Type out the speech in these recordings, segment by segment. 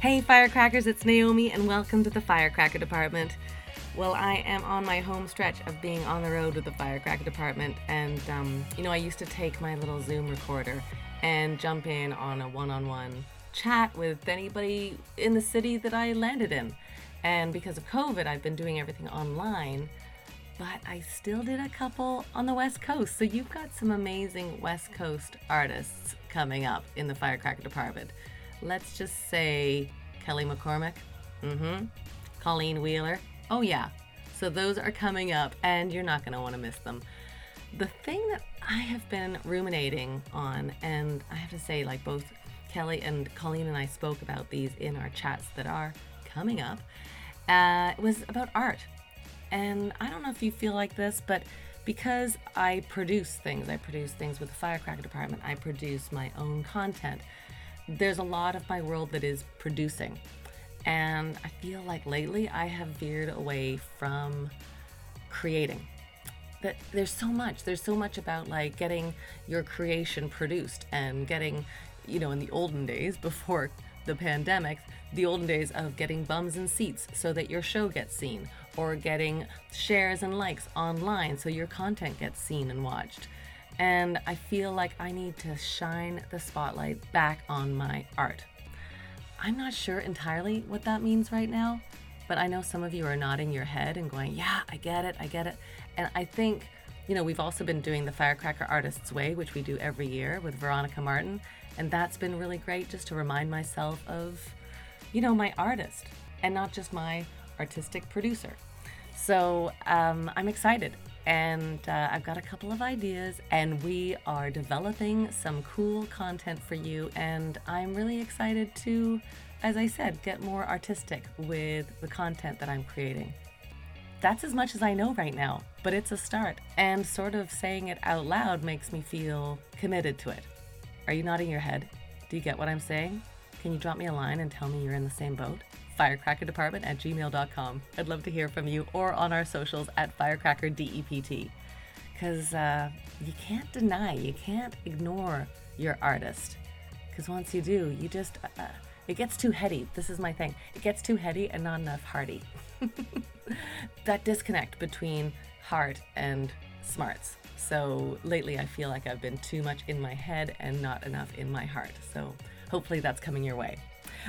Hey, firecrackers, it's Naomi, and welcome to the Firecracker Department. Well, I am on my home stretch of being on the road with the Firecracker Department, and um, you know, I used to take my little Zoom recorder and jump in on a one on one chat with anybody in the city that I landed in. And because of COVID, I've been doing everything online, but I still did a couple on the West Coast. So you've got some amazing West Coast artists coming up in the Firecracker Department let's just say Kelly McCormick, mm-hmm, Colleen Wheeler. Oh yeah, so those are coming up, and you're not going to want to miss them. The thing that I have been ruminating on, and I have to say, like both Kelly and Colleen and I spoke about these in our chats that are coming up, uh, was about art. And I don't know if you feel like this, but because I produce things, I produce things with the Firecracker Department, I produce my own content there's a lot of my world that is producing. And I feel like lately I have veered away from creating. That there's so much. There's so much about like getting your creation produced and getting, you know, in the olden days before the pandemic, the olden days of getting bums and seats so that your show gets seen, or getting shares and likes online so your content gets seen and watched and I feel like I need to shine the spotlight back on my art. I'm not sure entirely what that means right now, but I know some of you are nodding your head and going, Yeah, I get it, I get it. And I think, you know, we've also been doing the Firecracker Artist's Way, which we do every year with Veronica Martin, and that's been really great just to remind myself of, you know, my artist and not just my artistic producer. So um, I'm excited and uh, I've got a couple of ideas, and we are developing some cool content for you. And I'm really excited to, as I said, get more artistic with the content that I'm creating. That's as much as I know right now, but it's a start, and sort of saying it out loud makes me feel committed to it. Are you nodding your head? Do you get what I'm saying? Can you drop me a line and tell me you're in the same boat? Firecrackerdepartment at gmail.com. I'd love to hear from you or on our socials at firecrackerdept. Because uh, you can't deny, you can't ignore your artist. Because once you do, you just, uh, uh, it gets too heady. This is my thing. It gets too heady and not enough hearty. that disconnect between heart and smarts. So lately, I feel like I've been too much in my head and not enough in my heart. So hopefully, that's coming your way.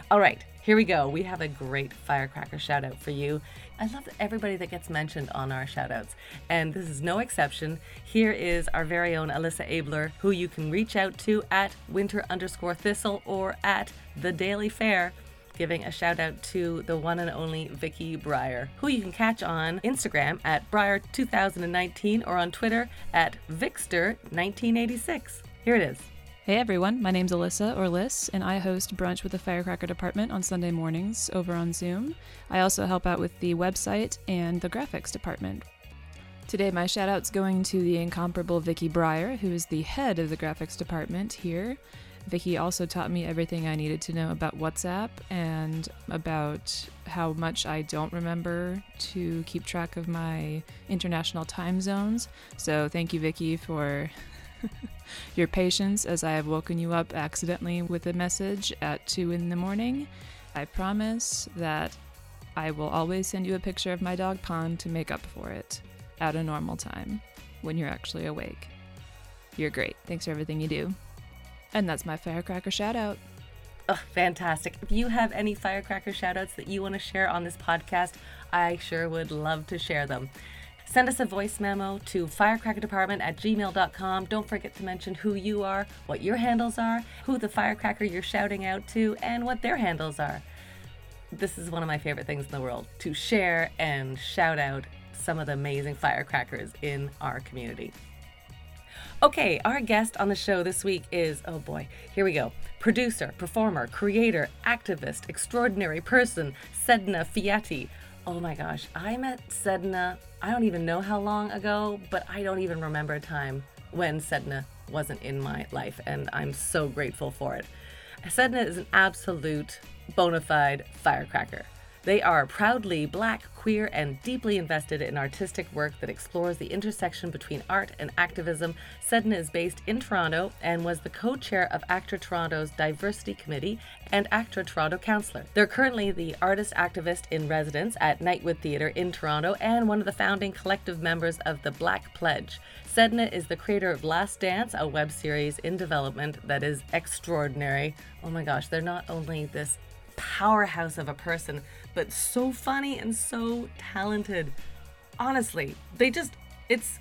All right, here we go. We have a great firecracker shout out for you. I love everybody that gets mentioned on our shout outs, and this is no exception. Here is our very own Alyssa Abler, who you can reach out to at winter underscore thistle or at the Daily Fair giving a shout out to the one and only Vicky Breyer, who you can catch on Instagram at Breyer2019 or on Twitter at Vixter1986. Here it is. Hey everyone, my name's Alyssa or Liz, and I host Brunch with the Firecracker Department on Sunday mornings over on Zoom. I also help out with the website and the graphics department. Today, my shout out's going to the incomparable Vicki Breyer, who is the head of the graphics department here. Vicki also taught me everything I needed to know about WhatsApp and about how much I don't remember to keep track of my international time zones. So, thank you, Vicki, for your patience as I have woken you up accidentally with a message at 2 in the morning. I promise that I will always send you a picture of my dog Pond to make up for it at a normal time when you're actually awake. You're great. Thanks for everything you do. And that's my firecracker shout out. Oh, fantastic. If you have any firecracker shout outs that you want to share on this podcast, I sure would love to share them. Send us a voice memo to firecrackerdepartment at gmail.com. Don't forget to mention who you are, what your handles are, who the firecracker you're shouting out to, and what their handles are. This is one of my favorite things in the world to share and shout out some of the amazing firecrackers in our community. Okay, our guest on the show this week is oh boy, here we go. Producer, performer, creator, activist, extraordinary person, Sedina Fiati. Oh my gosh, I met Sedina, I don't even know how long ago, but I don't even remember a time when Sedina wasn't in my life, and I'm so grateful for it. Sedina is an absolute bona fide firecracker. They are proudly black, queer, and deeply invested in artistic work that explores the intersection between art and activism. Sedina is based in Toronto and was the co chair of ACTRA Toronto's Diversity Committee and ACTRA Toronto Councillor. They're currently the artist activist in residence at Nightwood Theatre in Toronto and one of the founding collective members of the Black Pledge. Sedina is the creator of Last Dance, a web series in development that is extraordinary. Oh my gosh, they're not only this powerhouse of a person, but so funny and so talented. Honestly, they just, it's,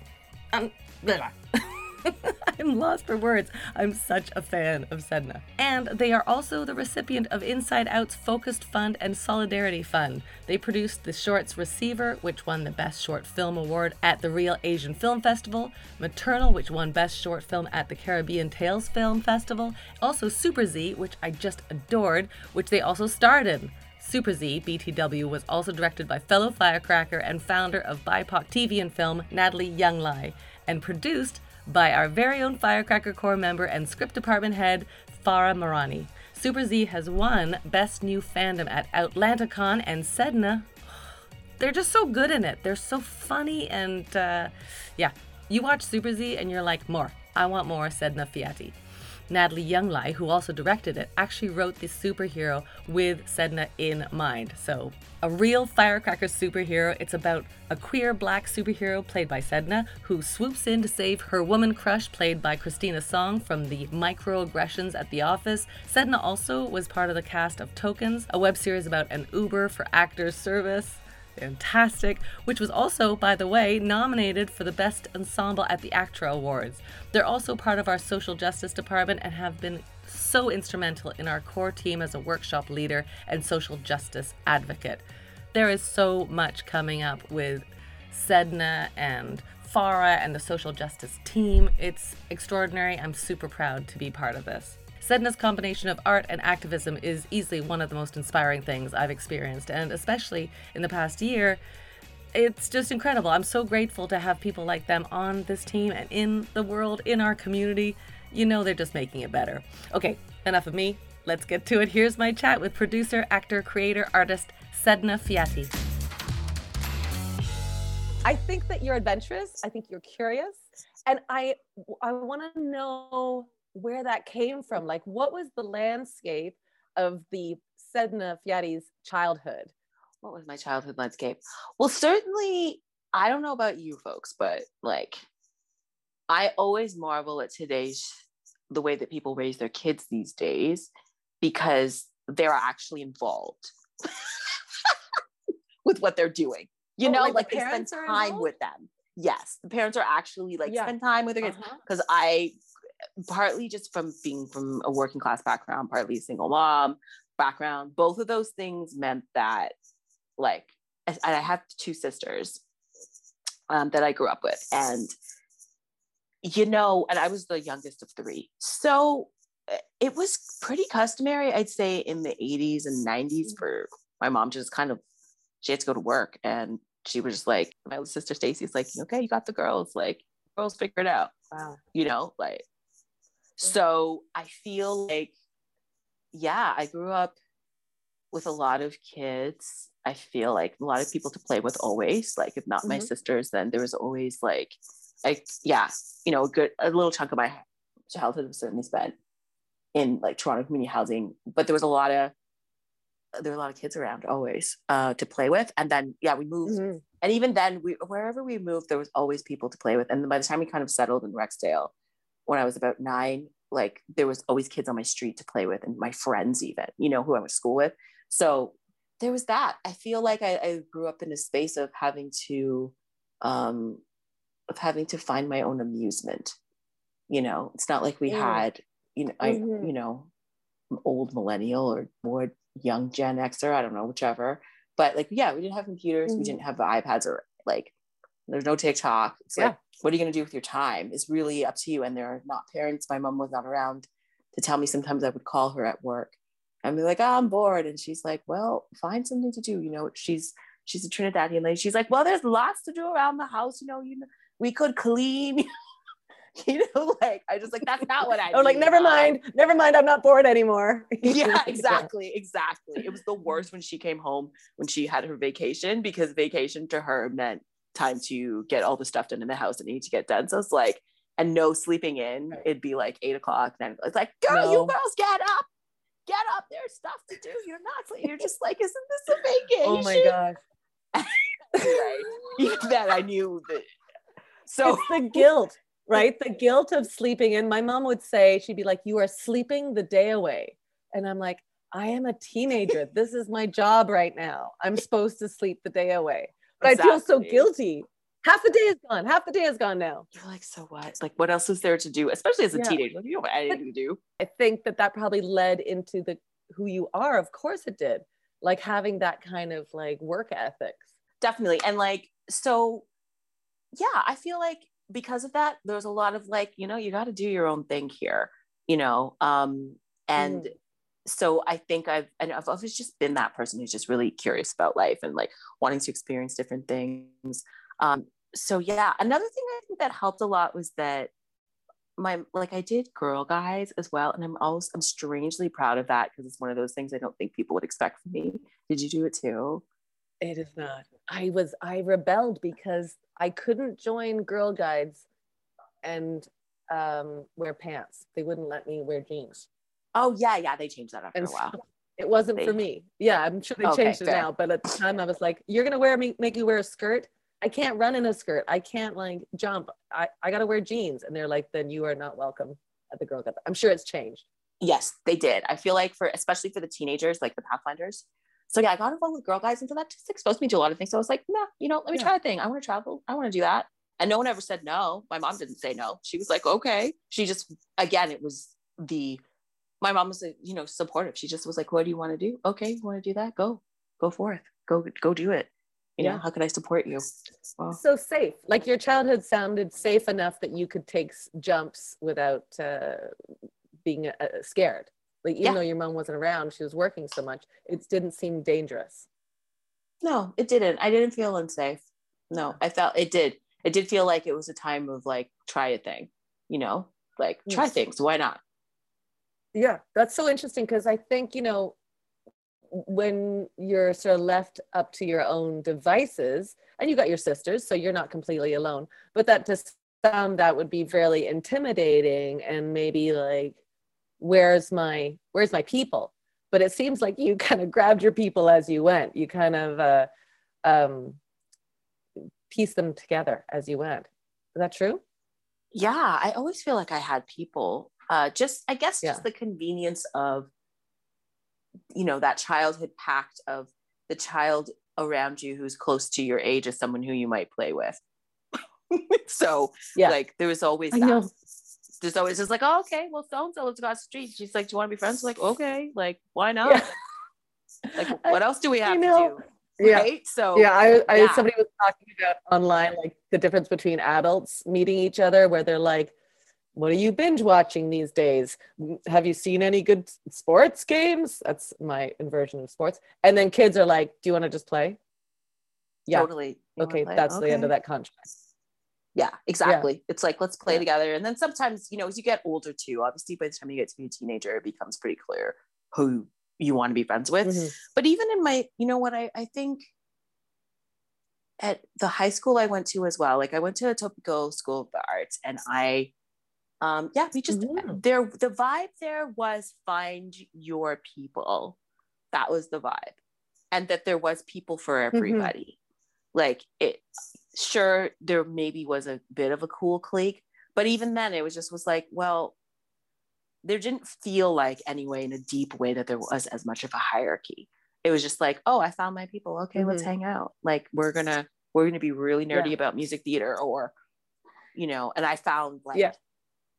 um, I'm lost for words. I'm such a fan of Sedina. And they are also the recipient of Inside Out's Focused Fund and Solidarity Fund. They produced the shorts Receiver, which won the Best Short Film Award at the Reel Asian Film Festival, Maternal, which won Best Short Film at the Caribbean Tales Film Festival, also Super Z, which I just adored, which they also starred in. Super Z, BTW, was also directed by fellow firecracker and founder of BIPOC TV and film, Natalie Younglai, and produced by our very own Firecracker Corps member and script department head, Farah Merani. Super Z has won Best New Fandom at Atlanticon and Sedina. They're just so good in it. They're so funny and, uh, yeah. You watch Super Z and you're like, more. I want more Sedina Fiati. Natalie Younglai, who also directed it, actually wrote this superhero with Sedina in mind. So, a real firecracker superhero. It's about a queer black superhero played by Sedina who swoops in to save her woman crush played by Christina Song from the microaggressions at the office. Sedina also was part of the cast of Tokens, a web series about an Uber for actors service fantastic, which was also, by the way, nominated for the Best Ensemble at the ACTRA Awards. They're also part of our social justice department and have been so instrumental in our core team as a workshop leader and social justice advocate. There is so much coming up with Sedina and Farah and the social justice team. It's extraordinary. I'm super proud to be part of this. Sedina's combination of art and activism is easily one of the most inspiring things I've experienced, and especially in the past year, it's just incredible. I'm so grateful to have people like them on this team and in the world, in our community. You know, they're just making it better. Okay, enough of me. Let's get to it. Here's my chat with producer, actor, creator, artist Sedina Fiati. I think that you're adventurous. I think you're curious, and I I want to know where that came from. Like, what was the landscape of the Sedina Fiati's childhood? What was my childhood landscape? Well, certainly, I don't know about you folks, but like, I always marvel at today's the way that people raise their kids these days because they're actually involved with what they're doing. You oh, know, like, like the they spend time with them. Yes, the parents are actually like yeah. spend time with their kids because uh-huh. I partly just from being from a working class background, partly single mom background. Both of those things meant that, like, I have two sisters um, that I grew up with, and you know, and I was the youngest of three, so eh, it was pretty customary, I'd say, in the 80s and 90s for my mom to just kind of she had to go to work. And she was just like my sister Stacy's like okay? You got the girls like girls figure it out. Wow. You know like so I feel like, yeah, I grew up with a lot of kids. I feel like a lot of people to play with always. Like, if not mm-hmm. my sisters, then there was always like, like, yeah, you know, a good, a little chunk of my childhood was certainly spent in like Toronto community housing. But there was a lot of, there were a lot of kids around always uh, to play with. And then, yeah, we moved. Mm-hmm. And even then, we wherever we moved, there was always people to play with. And by the time we kind of settled in Rexdale, when I was about nine, like there was always kids on my street to play with and my friends even, you know, who I went to school with. So there was that. I feel like I, I grew up in a space of having to um of having to find my own amusement. You know, it's not like we mm. had, you know, I mm-hmm. you know, old millennial or more young Gen Xer, I don't know, whichever. But like, yeah, we didn't have computers, mm-hmm. we didn't have iPads or like there's no TikTok. It's yeah. like what are you going to do with your time is really up to you and they're not parents my mom was not around to tell me sometimes i would call her at work and be like oh, i'm bored and she's like well find something to do you know she's she's a trinidadian lady she's like well there's lots to do around the house you know you know we could clean you know, like I just like that's not what I. Oh, like never mind, never mind. I'm not bored anymore. yeah, exactly, exactly. It was the worst when she came home when she had her vacation because vacation to her meant time to get all the stuff done in the house that needed to get done. So it's like, and no sleeping in. It'd be like eight o'clock. Then it's like, girl, no. you girls get up, get up. There's stuff to do. You're not. Sleeping. You're just like, isn't this a vacation? Oh my gosh. right. that I knew that. So it's the guilt right? The guilt of sleeping in. My mom would say, she'd be like, You are sleeping the day away. And I'm like, I am a teenager. This is my job right now. I'm supposed to sleep the day away. But exactly. I feel so guilty. Half the day is gone. Half the day is gone now. You're like, so what? Like, what else is there to do? Especially as a yeah. teenager, like, you don't have anything to do. I think that that probably led into the who you are. Of course, it did. Like having that kind of like work ethics. Definitely, and like so, yeah. I feel like because of that, there's a lot of like, you know, you got to do your own thing here, you know. Um, and mm. So I think I've and I've always just been that person who's just really curious about life and like wanting to experience different things. Um, so yeah, another thing I think that helped a lot was that my like I did girl guides as well, and I'm always I'm strangely proud of that because it's one of those things I don't think people would expect from me. Did you do it too? It is not. I was I rebelled because I couldn't join Girl Guides and um, wear pants. They wouldn't let me wear jeans. Oh yeah, yeah, they changed that after and a while. So it wasn't they, for me. Yeah, I'm sure they okay, changed it fair. now, but at the time I was like, "You're gonna wear me, make you wear a skirt? I can't run in a skirt. I can't like jump. I I gotta wear jeans." And they're like, "Then you are not welcome at the Girl Guide." I'm sure it's changed. Yes, they did. I feel like for especially for the teenagers, like the Pathfinders, so yeah, I got involved with Girl Guides, and so that just exposed me to a lot of things. So I was like, nah, you know, let me yeah. try a thing. I want to travel. I want to do that. And no one ever said no. My mom didn't say no. She was like, okay. She just, again, it was the, my mom was, you know, supportive. She just was like, what do you want to do? Okay, you want to do that? Go, go forth. Go, go do it. You yeah. know, how can I support you? So safe. Like your childhood sounded safe enough that you could take jumps without uh, being uh, scared. Like even yeah. though your mom wasn't around, she was working so much, it didn't seem dangerous. No, it didn't. I didn't feel unsafe. No, I felt it did. It did feel like it was a time of like try a thing, you know, like try yes. things. Why not? Yeah, that's so interesting because I think, you know, when you're sort of left up to your own devices and you got your sisters, so you're not completely alone, but that to some that would be fairly intimidating and maybe like where's my where's my people? But it seems like you kind of grabbed your people as you went. You kind of uh, um, piece them together as you went. Is that true? Yeah i always feel like i had people uh, just i guess yeah. just the convenience of you know that childhood pact of the child around you who's close to your age is someone who you might play with so yeah like there was always that. Know there's always just like, oh, okay, well, so and so lives across the street. She's like, do you want to be friends? like, okay, like, why not? Yeah. like, what else do we have to do? Yeah. Right. So yeah, I, I yeah. somebody was talking about online like the difference between adults meeting each other where they're like, what are you binge watching these days? Have you seen any good sports games? That's my inversion of sports. And then kids are like, do you want to just play? Yeah. Totally. You okay, that's okay. the end of that contract yeah exactly yeah. it's like let's play yeah. together and then sometimes you know as you get older too obviously by the time you get to be a teenager it becomes pretty clear who you want to be friends with mm-hmm. but even in my you know what I, I think at the high school i went to as well like i went to Etobicoke school of the arts and i um yeah we just there the vibe there was find your people that was the vibe and that there was people for mm-hmm. everybody mm-hmm. like it sure there maybe was a bit of a cool clique but even then it was just was like well there didn't feel like anyway in a deep way that there was as much of a hierarchy it was just like oh i found my people okay mm-hmm. let's hang out like we're gonna we're gonna be really nerdy yeah. about music theater or you know and i found like yeah.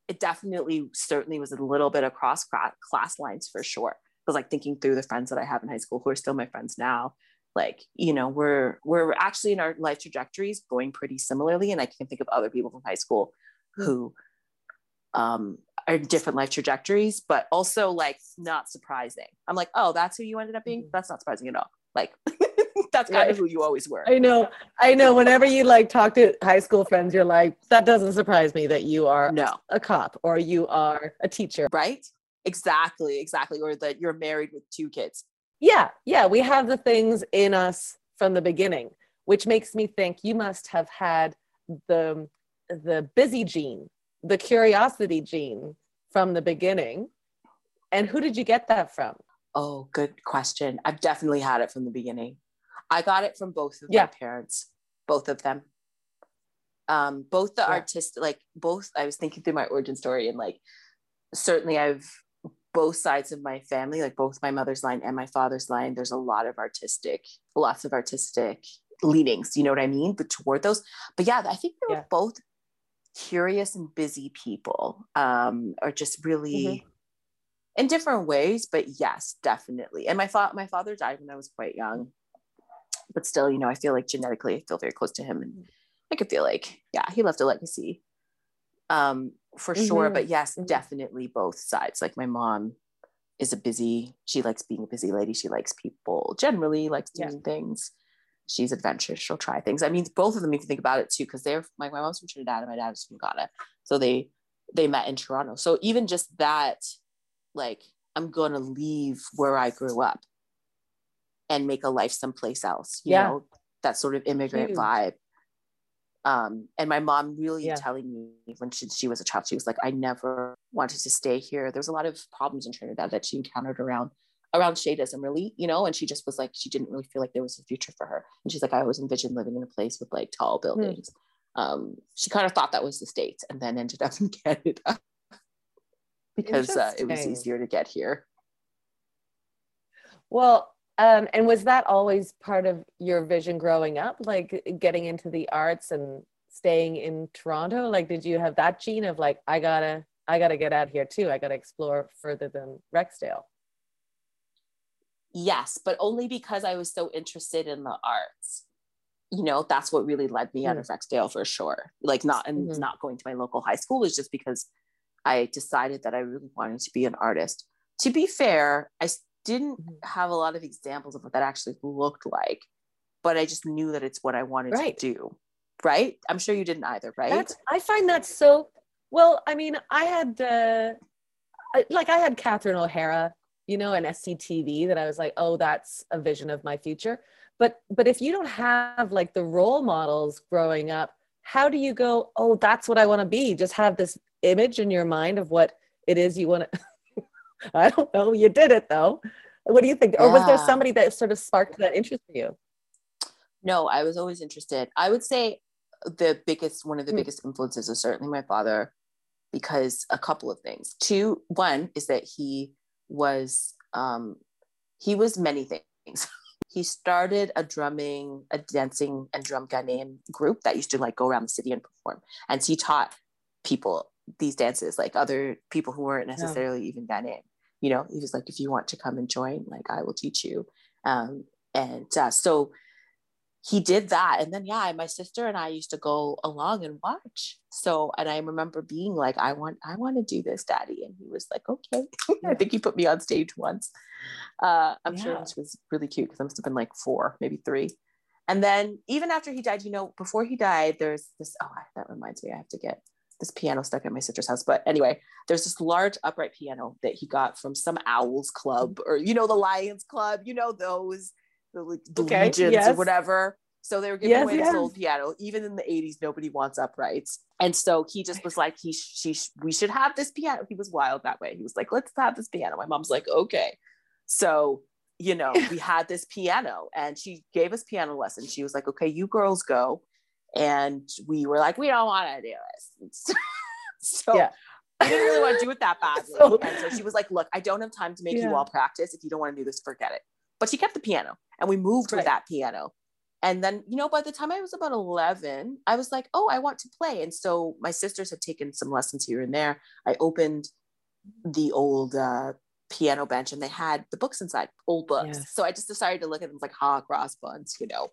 It definitely certainly was a little bit across class lines for sure because like thinking through the friends that i have in high school who are still my friends now like you know we're we're actually in our life trajectories going pretty similarly and i can think of other people from high school hmm. who um are different life trajectories but also like not surprising i'm like oh that's who you ended up being mm-hmm. that's not surprising at all like that's kind right. of who you always were. I know. I know. Whenever you like talk to high school friends, you're like, that doesn't surprise me that you are no a cop or you are a teacher. Right? Exactly, exactly. Or that you're married with two kids. Yeah, yeah. We have the things in us from the beginning, which makes me think you must have had the the busy gene, the curiosity gene from the beginning. And who did you get that from? Oh, good question. I've definitely had it from the beginning. I got it from both of yeah. my parents, both of them. Um, both the yeah. artistic, like both, I was thinking through my origin story and like certainly I've both sides of my family, like both my mother's line and my father's line, there's a lot of artistic, lots of artistic leanings, you know what I mean? But toward those. But yeah, I think they were yeah. both curious and busy people, um, or just really mm-hmm in different ways but yes definitely and my fa- my father died when i was quite young but still you know i feel like genetically i feel very close to him and i could feel like yeah he left a legacy um for mm-hmm. sure but yes mm-hmm. definitely both sides. Like my mom is a busy she likes being a busy lady. She likes people generally likes doing yeah. things. She's adventurous. She'll try things. I mean both of them if you think about it too because they're my, my mom's from trinidad and my dad's from ghana. So they they met in toronto. So even just that like i'm going to leave where i grew up and make a life someplace else you yeah. know that sort of immigrant Huge. vibe um, and my mom really yeah. telling me when she, she was a child she was like i never wanted to stay here there was a lot of problems in trinidad that she encountered around around shadism really you know and she just was like she didn't really feel like there was a future for her and she's like i always envisioned living in a place with like tall hmm. buildings mm. um, she kind of thought that was the states and then ended up in canada because uh, it was easier to get here. Well, um, and was that always part of your vision growing up, like getting into the arts and staying in Toronto? Like, did you have that gene of like, I gotta, I gotta get out here too. I gotta explore further than Rexdale. Yes, but only because I was so interested in the arts. You know, that's what really led me mm. out of Rexdale for sure. Like, not and mm-hmm. not going to my local high school is just because I decided that I really wanted to be an artist. To be fair, I didn't mm-hmm. have a lot of examples of what that actually looked like, but I just knew that it's what I wanted right. to do. Right? I'm sure you didn't either, right? That's, I find that so well. I mean, I had uh, like I had Catherine O'Hara, you know, and SCTV that I was like, oh, that's a vision of my future. But but if you don't have like the role models growing up, how do you go? Oh, that's what I want to be. Just have this image in your mind of what it is you want to i don't know. You did it though. What do you think? Yeah. or was there somebody that sort of sparked that interest for you? No i was always interested. I would say the biggest one of the mm. biggest influences is certainly my father because a couple of things. Two one is that he was um he was many things. He started a drumming a dancing and drum ghanaian group that used to like go around the city and perform. And he taught people these dances, like other people who weren't necessarily yeah. even Ghanaian. You know, he was like, if you want to come and join, like I will teach you. Um, and uh, so he did that. And then, yeah, my sister and I used to go along and watch. So, and I remember being like, I want, I want to do this, daddy. And he was like, okay. I think he put me on stage once. Uh, I'm yeah. sure it was really cute because I must have been like four, maybe three. And then even after he died, you know, before he died, there's this, oh, that reminds me, I have to get this piano stuck at my sister's house. But anyway, there's this large upright piano that he got from some owls club or you know the Lions Club, you know those the, the okay, legions yes. or whatever. So they were giving yes, away yes. this old piano. Even in the 80s, nobody wants uprights. And so he just was like, he she we should have this piano. He was wild that way. He was like, let's have this piano. My mom's like, okay. So you know, we had this piano and she gave us piano lessons. She was like, okay, you girls go and we were like, we don't want to do this. so yeah. I didn't really want to do it that badly. so, and so she was like, look, I don't have time to make yeah. you all practice. If you don't want to do this, forget it. But she kept the piano and we moved right. with that piano. And then, you know, by the time I was about 11, I was like, oh, I want to play. And so my sisters had taken some lessons here and there. I opened the old uh, piano bench and they had the books inside, old books. Yes. So I just decided to look at them like, ha, cross buns, you know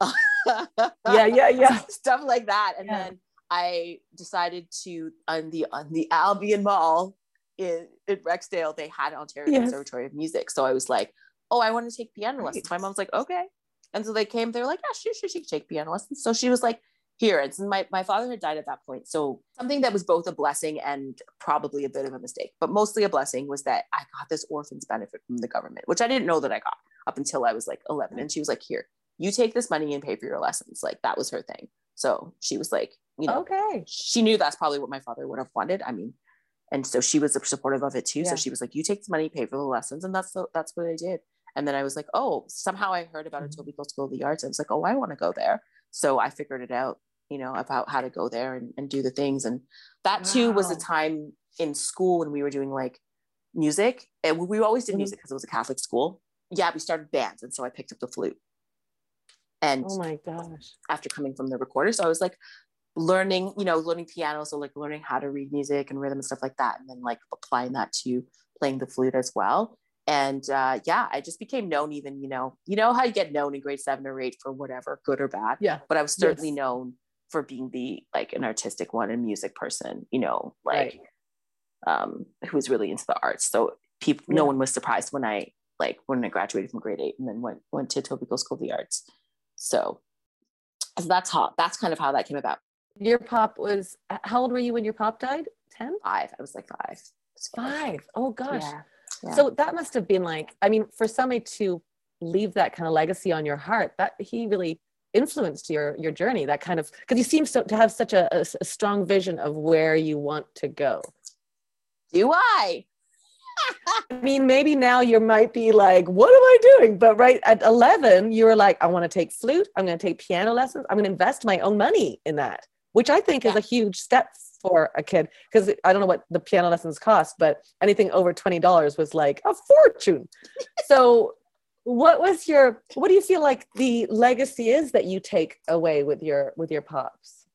yeah, yeah, yeah. Stuff like that. And yeah. then I decided to on the on the Albion Mall in, in Rexdale, they had an Ontario yes. Conservatory of Music. So I was like, oh, I want to take piano lessons. My mom's like, okay. And so they came, they were like, yeah, she, she, she take piano lessons. So she was like, here. And my, my father had died at that point. So something that was both a blessing and probably a bit of a mistake, but mostly a blessing was that I got this orphan's benefit from the government, which I didn't know that I got up until I was like 11. And she was like, here, you take this money and pay for your lessons. Like that was her thing. So she was like, you know, okay. She knew that's probably what my father would have wanted. I mean, and so she was supportive of it too. Yeah. So she was like, you take this money, pay for the lessons. And that's, the, that's what I did. And then I was like, oh, somehow I heard about mm-hmm. Etobicoke School of the Arts. I was like, oh, I want to go there. So I figured it out, you know, about how to go there and, and do the things. And that wow. too was a time in school when we were doing like music. And we always did mm-hmm. music because it was a Catholic school. Yeah, we started bands. And so I picked up the flute. And oh my gosh. After coming from the recorder. So I was like learning, you know, learning piano. So like learning how to read music and rhythm and stuff like that. And then like applying that to playing the flute as well and uh, yeah i just became known even you know you know how you get known in grade seven or eight for whatever good or bad yeah but i was certainly yes. known for being the like an artistic one and music person you know like right. um who was really into the arts so people yeah. no one was surprised when i like when i graduated from grade eight and then went went to Etobicoke School of the Arts so, so that's how that's kind of how that came about your pop was how old were you when your pop died 10 five i was like five five. Oh gosh yeah. So that must have been like, I mean, for somebody to leave that kind of legacy on your heart, that he really influenced your your journey. That kind of because you seem so, to have such a, a, a strong vision of where you want to go. Do I? I mean, maybe now you might be like, what am I doing? But right at 11, you were like, I want to take flute. I'm going to take piano lessons. I'm going to invest my own money in that, which I think yeah. is a huge step for a kid because I don't know what the piano lessons cost, but anything over twenty dollars was like a fortune. so, what was your? What do you feel like the legacy is that you take away with your with your pops?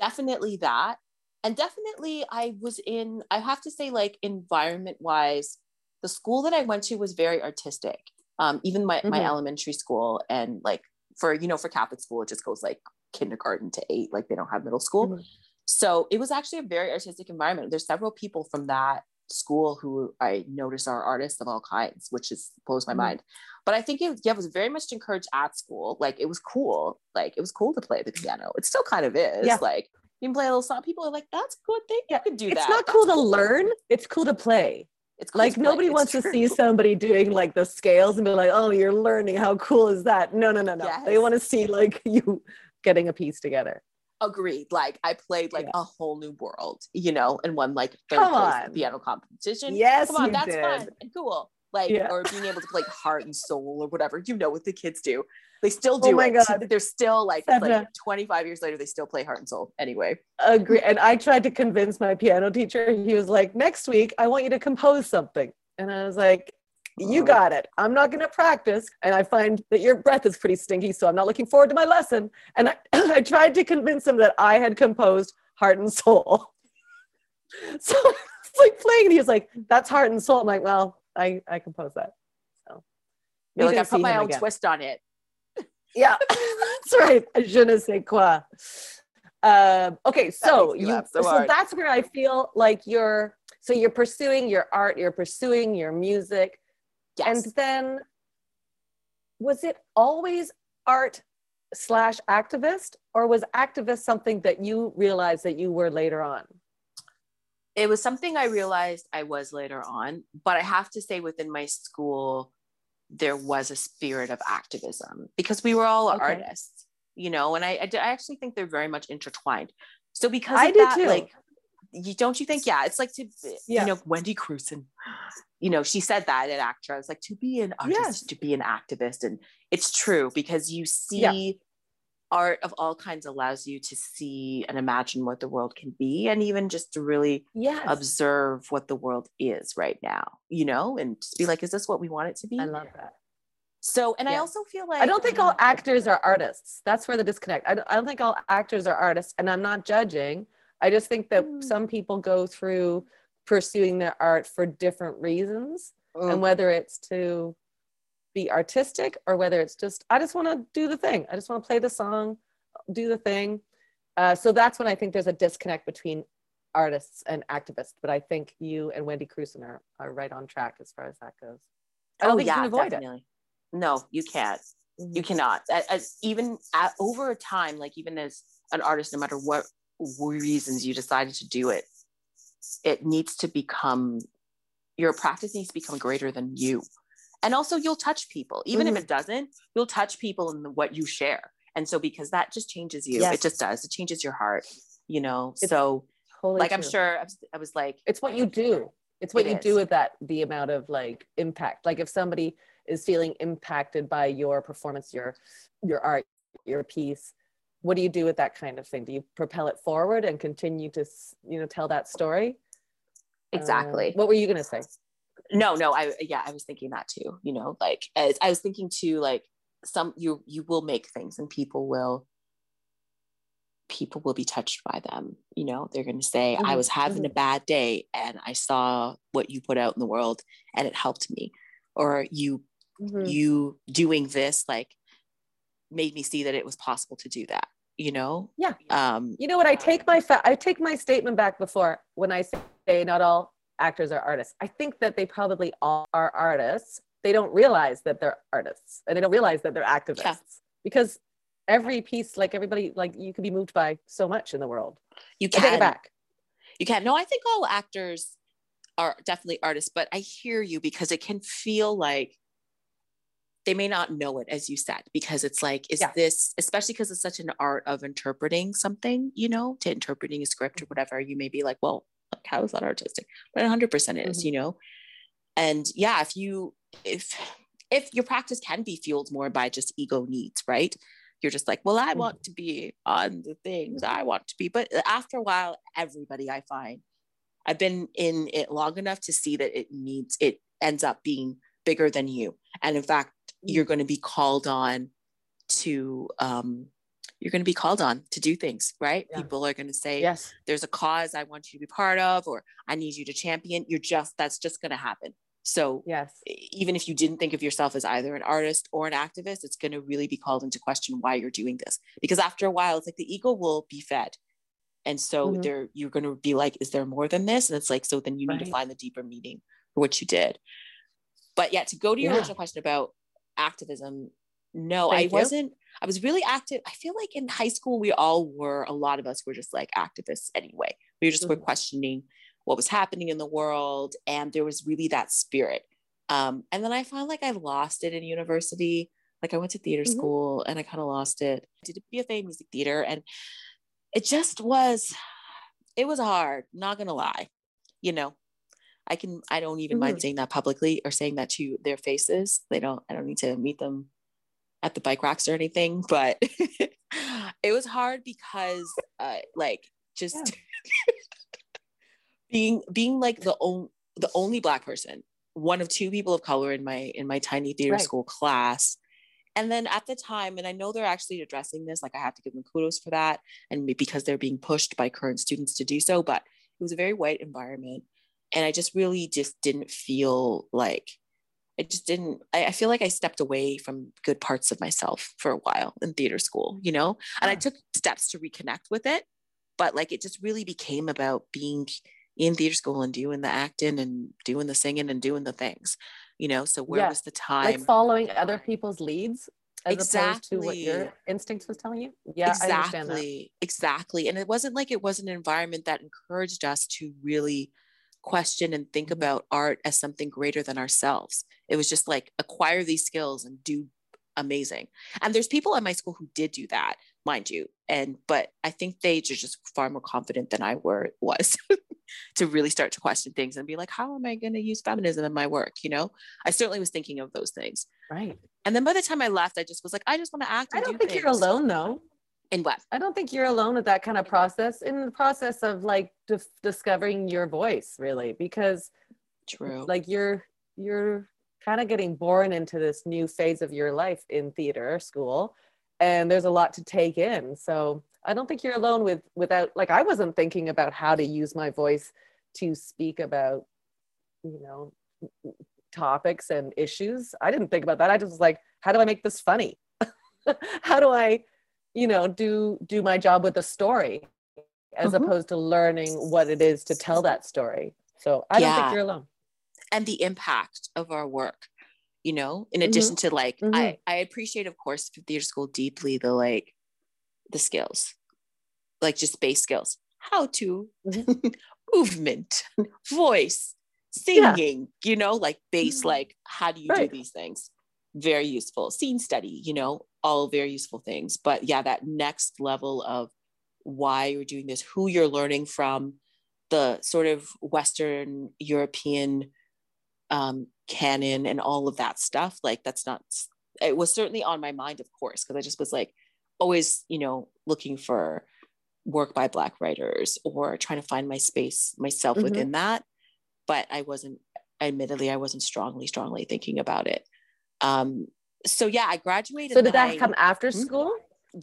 Definitely that, and definitely I was in. I have to say, like environment wise, the school that I went to was very artistic. Um, even my mm-hmm. my elementary school and like for you know for Catholic school, it just goes like kindergarten to eight. Like they don't have middle school. Mm-hmm. So it was actually a very artistic environment. There's several people from that school who I notice are artists of all kinds, which has blows my mm-hmm. mind. But I think it, yeah, it was very much encouraged at school. Like it was cool. Like it was cool to play the piano. It still kind of is. Yeah. Like you can play a little song. People are like, that's a good thing. You could do it's that. It's not cool to learn. It's cool to play. It's cool like nobody it's wants true. to see somebody doing like the scales and be like, oh, you're learning. How cool is that? No, no, no, no. Yes. They want to see like you getting a piece together agreed. Like I played like yeah. a whole new world, you know, and won like third Come place on. piano competition. Yes, Come on, that's did. fun and cool. Like yeah. or being able to play heart and soul or whatever. You know what the kids do. They still oh do. Oh my it. god, they're still like like 25 years later. They still play heart and soul. Anyway, agree. And I tried to convince my piano teacher. He was like, "Next week, I want you to compose something." And I was like, you got it. I'm not going to practice. And I find that your breath is pretty stinky. So I'm not looking forward to my lesson. And I, I tried to convince him that I had composed Heart and Soul. so it's like playing. And he was like, that's Heart and Soul. I'm like, well, I, I composed that. So You're like, I put my own again. twist on it. yeah, that's right. Je ne sais quoi. Um, okay, so you, so, so that's where I feel like you're so you're pursuing your art, you're pursuing your music, Yes. And then was it always art slash activist or was activist something that you realized that you were later on? It was something I realized I was later on, but I have to say within my school, there was a spirit of activism because we were all okay. artists, you know, and I, I, I, actually think they're very much intertwined. So because I of that, too. like, you don't you think? Yeah, it's like to yeah. you know Wendy Crewson you know, she said that at ACTRA. It's like to be an artist, yes. to be an activist. And it's true because you see yeah. Art of all kinds allows you to see and imagine what the world can be and even just to really yes. observe what the world is right now, you know, and just be like, is this what we want it to be? I love that. So, and yeah. I also feel like I don't think all actors are artists. That's where the disconnect. I don't, I don't think all actors are artists, and I'm not judging. I just think that mm. some people go through pursuing their art for different reasons mm. and whether it's to be artistic or whether it's just i just want to do the thing. I just want to play the song do the thing. Uh, so that's when i think there's a disconnect between artists and activists but i think you and wendy Crewson are, are right on track as far as that goes. I don't oh, think yeah, you can avoid definitely. it no you can't. Mm-hmm. you cannot. As, as even at, over time like even as an artist no matter what reasons you decided to do it it needs to become your practice needs to become greater than you and also you'll touch people. Even mm-hmm. if it doesn't you'll touch people in the, what you share. And so because that just changes you. Yes. it just does. It changes your heart you know? It's so totally like true. i'm sure I was, I was, like it's what you do. It's what it you is. do with that the amount of like impact. Like if somebody is feeling impacted by your performance your your art your piece what do you do with that kind of thing? Do you propel it forward and continue to you know tell that story? Exactly. Uh, what were you going to say no no i yeah i was thinking that too you know like as i was thinking too like some you you will make things and people will people will be touched by them you know they're going to say mm-hmm. i was having mm-hmm. a bad day and i saw what you put out in the world and it helped me or you mm-hmm. you doing this like made me see that it was possible to do that you know yeah um you know what i take my fa- i take my statement back before when i say not all actors are artists. I think that they probably all are artists. They don't realize that they're artists and they don't realize that they're activists yeah. because every piece like everybody like you can be moved by so much in the world. You can take it back. You can. No i think all actors are definitely artists but i hear you because it can feel like they may not know it as you said because it's like is yeah. this especially because it's such an art of interpreting something you know to interpreting a script or whatever you may be like well how is that artistic? But 100% is mm-hmm. you know? And yeah if you if if your practice can be fueled more by just ego needs right? You're just like well i mm-hmm. want to be on the things i want to be. But after a while everybody i find i've been in it long enough to see that it needs it ends up being bigger than you. And in fact you're going to be called on to um, you're going to be called on to do things right yeah. people are going to say yes there's a cause i want you to be part of or i need you to champion you're just that's just going to happen so yes even if you didn't think of yourself as either an artist or an activist it's going to really be called into question why you're doing this because after a while it's like the ego will be fed and so mm-hmm. there you're going to be like is there more than this and it's like so then you need right. to find the deeper meaning for what you did but yeah to go to your yeah. original question about activism no Thank i you. wasn't i was really active i feel like in high school we all were a lot of us were just like activists anyway we just mm-hmm. were questioning what was happening in the world and there was really that spirit um, and then i found like i lost it in university like i went to theater mm-hmm. school and i kind of lost it i did a bfa in music theater and it just was it was hard not gonna lie you know I can I don't even mm-hmm. mind saying that publicly or saying that to their faces. They don't I don't need to meet them at the bike racks or anything, but it was hard because uh like just yeah. being being like the only the only black person, one of two people of color in my in my tiny theater right. school class. And then at the time, and I know they're actually addressing this, like I have to give them kudos for that, and because they're being pushed by current students to do so. But it was a very white environment and i just really just didn't feel like I just didn't I, I, feel like I stepped away from good parts of myself for a while in theater school, you know? And I took steps to reconnect with it, but like it just really became about being in theater school and doing the acting and doing the singing and doing the things, you know? So where was the time? Like following other people's leads as exactly. opposed to what your instinct was telling you. Yeah, exactly. Exactly. And it wasn't like it was an environment that encouraged us to really question and think mm-hmm. about art as something greater than ourselves. It was just like acquire these skills and do amazing. And there's people at my school who did do that, mind you. And but I think they are just far more confident than I were was to really start to question things and be like, how am I going to use feminism in my work? You know, I certainly was thinking of those things. Right. And then by the time I left, I just was like, I just want to act. I don't do think things. you're alone though in what? I don't think you're alone with that kind of process in the process of like d- discovering your voice really because true. like you're you're kind of getting born into this new phase of your life in theater school and there's a lot to take in. So i don't think you're alone with without like i wasn't thinking about how to use my voice to speak about you know topics and issues. I didn't think about that. I just was like how do i make this funny? How do i you know do do my job with a story as mm-hmm. opposed to learning what it is to tell that story so i yeah. don't think you're alone and the impact of our work you know in mm-hmm. addition to like mm-hmm. i i appreciate of course theater school deeply the like the skills like just base skills how to mm-hmm. movement voice singing yeah. you know like base mm-hmm. like how do you right. do these things very useful scene study you know all very useful things. But yeah that next level of why you're doing this who you're learning from the sort of western european um, canon and all of that stuff like that's not it was certainly on my mind of course because i just was like always you know looking for work by black writers or trying to find my space myself mm-hmm. within that. But i wasn't admittedly i wasn't strongly strongly thinking about it. Um so yeah i graduated so did that I, come after hmm? school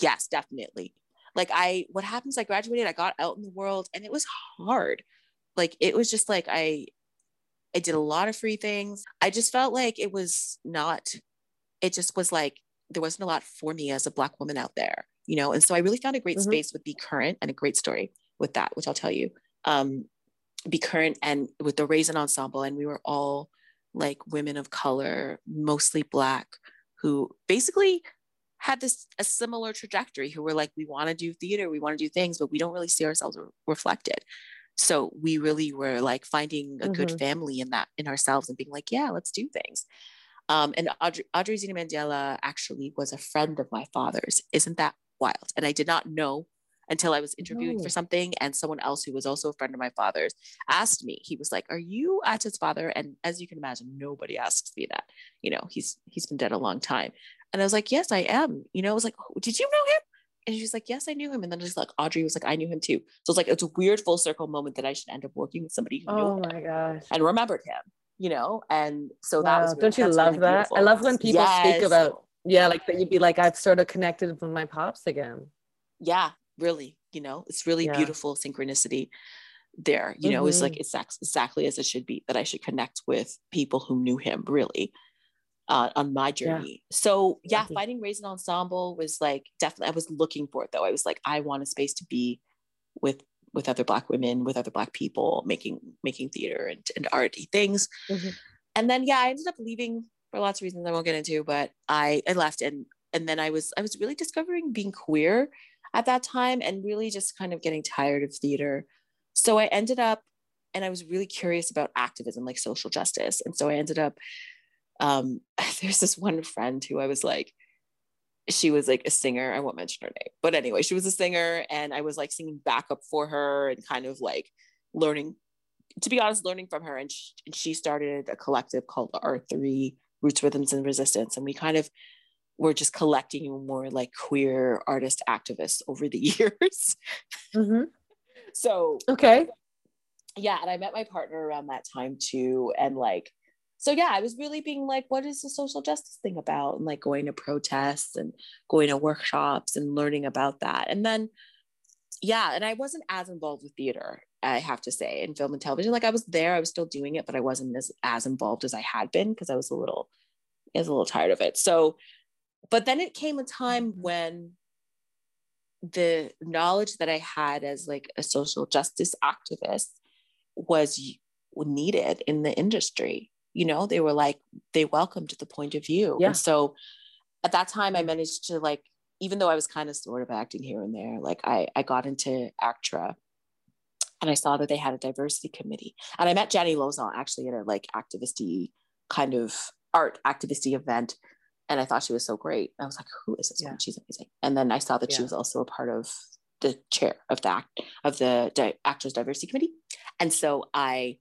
yes definitely like i what happens i graduated i got out in the world and it was hard like it was just like i I did a lot of free things. I just felt like it was not, it just was like there wasn't a lot for me as a Black woman out there, you know? And so I really found a great mm-hmm. space with Be Current and a great story with that, which I'll tell you. Um, Be Current and with the Raisin Ensemble. And we were all like women of color, mostly Black, who basically had this a similar trajectory who were like we want to do theater we want to do things but we don't really see ourselves re- reflected. So we really were like finding a mm-hmm. good family in that in ourselves and being like yeah let's do things. Um, and ahdri, ahdri zhina mandiela actually was a friend of my father's. Isn't that wild? And i did not know until i was interviewing for something and someone else who was also a friend of my father's asked me he was like are you Ata's father and as you can imagine nobody asks me that you know he's he's been dead a long time and i was like yes i am you know i was like oh, did you know him and she's like, yes, I knew him. And then just like Ahdri was like, I knew him too. So it's like, it's a weird full circle moment that I should end up working with somebody who knew oh him. oh my gosh. and remembered him, you know? And so wow. that was, really, don't you love really that? Beautiful. I love when people yes. speak about, yeah, like that you'd be like, I've sort of connected with my pops again. Yeah, really. You know, it's really yeah. beautiful synchronicity there, you know, mm-hmm. it's like, it's exactly as it should be that I should connect with people who knew him really uh, on my journey. Yeah. So yeah, finding Raisin Ensemble was like definitely I was looking for it though. I was like, I want a space to be with with other black women, with other black people, making making theater and, and arty things. Mm-hmm. And then yeah, I ended up leaving for lots of reasons I won't get into, but I I left and and then I was I was really discovering being queer at that time and really just kind of getting tired of theater. So I ended up and I was really curious about activism, like social justice. And so I ended up um, there's this one friend who I was like, she was like a singer. I won't mention her name, but anyway, she was a singer, and I was like singing backup for her and kind of like learning, to be honest, learning from her. And she, and she started a collective called R3 Roots, Rhythms, and Resistance, and we kind of were just collecting more like queer artist activists over the years. Mm-hmm. so okay, yeah, and I met my partner around that time too, and like so yeah i was really being like what is the social justice thing about? and like going to protests and going to workshops and learning about that. And then yeah and i wasn't as involved with theater i have to say in film and television. Like i was there i was still doing it but i wasn't as as involved as i had been because i was a little I was a little tired of it. So but then it came a time mm-hmm. when the knowledge that i had as like a social justice activist was needed in the industry you know they were like they welcomed the point of view yeah. and so at that time i managed to like even though i was kind of sort of acting here and there like i i got into actra and i saw that they had a diversity committee and i met jenny lauzon actually at a like activisty kind of art activisty event and i thought she was so great i was like who is this yeah. woman she's amazing and then i saw that yeah. she was also a part of the chair of the act of the di- actors diversity committee and so i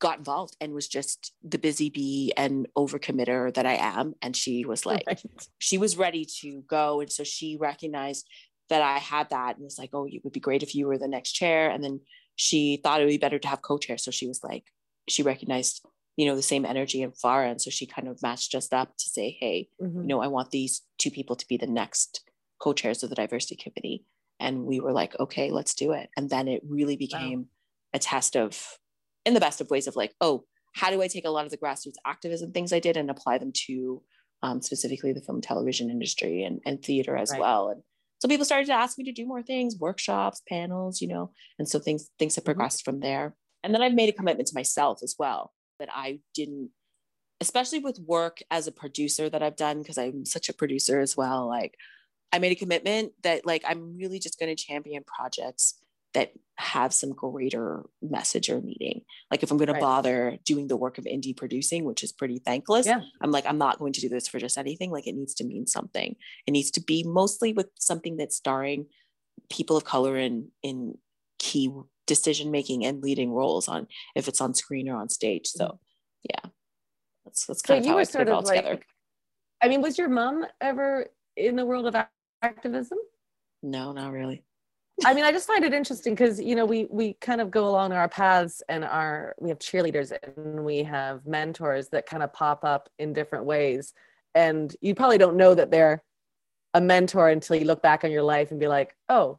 got involved and was just the busy bee and overcommitter that I am. And she was like, right. she was ready to go. And so she recognized that I had that and was like, oh, it would be great if you were the next chair. And then she thought it would be better to have co-chair. So she was like, she recognized, you know, the same energy in. And so she kind of matched us up to say, hey, mm-hmm. you know, I want these two people to be the next co-chairs of the diversity committee. And we were like, okay, let's do it. And then it really became wow. a test of in the best of ways of like, oh, how do I take a lot of the grassroots activism things I did and apply them to um, specifically the film television industry and, and theater as right. well. And so people started to ask me to do more things, workshops, panels, you know, and so things things have mm-hmm. progressed mm-hmm. from there. And then I've made a commitment to myself as well that I didn't especially with work as a producer that I've done, because I'm such a producer as well, like I made a commitment that like I'm really just going to champion projects that have some greater message or meaning. Like if I'm going right. to bother doing the work of indie producing, which is pretty thankless, yeah. I'm like, I'm not going to do this for just anything. Like it needs to mean something. It needs to be mostly with something that's starring people of color in in key decision making and leading roles on if it's on screen or on stage. So mm-hmm. yeah. That's that's kind so of you how were I sort of like, together. I mean, was your mom ever in the world of activism? No, not really. I mean, I just find it interesting because you know we we kind of go along our paths and our we have cheerleaders and we have mentors that kind of pop up in different ways, and you probably don't know that they're a mentor until you look back on your life and be like, oh,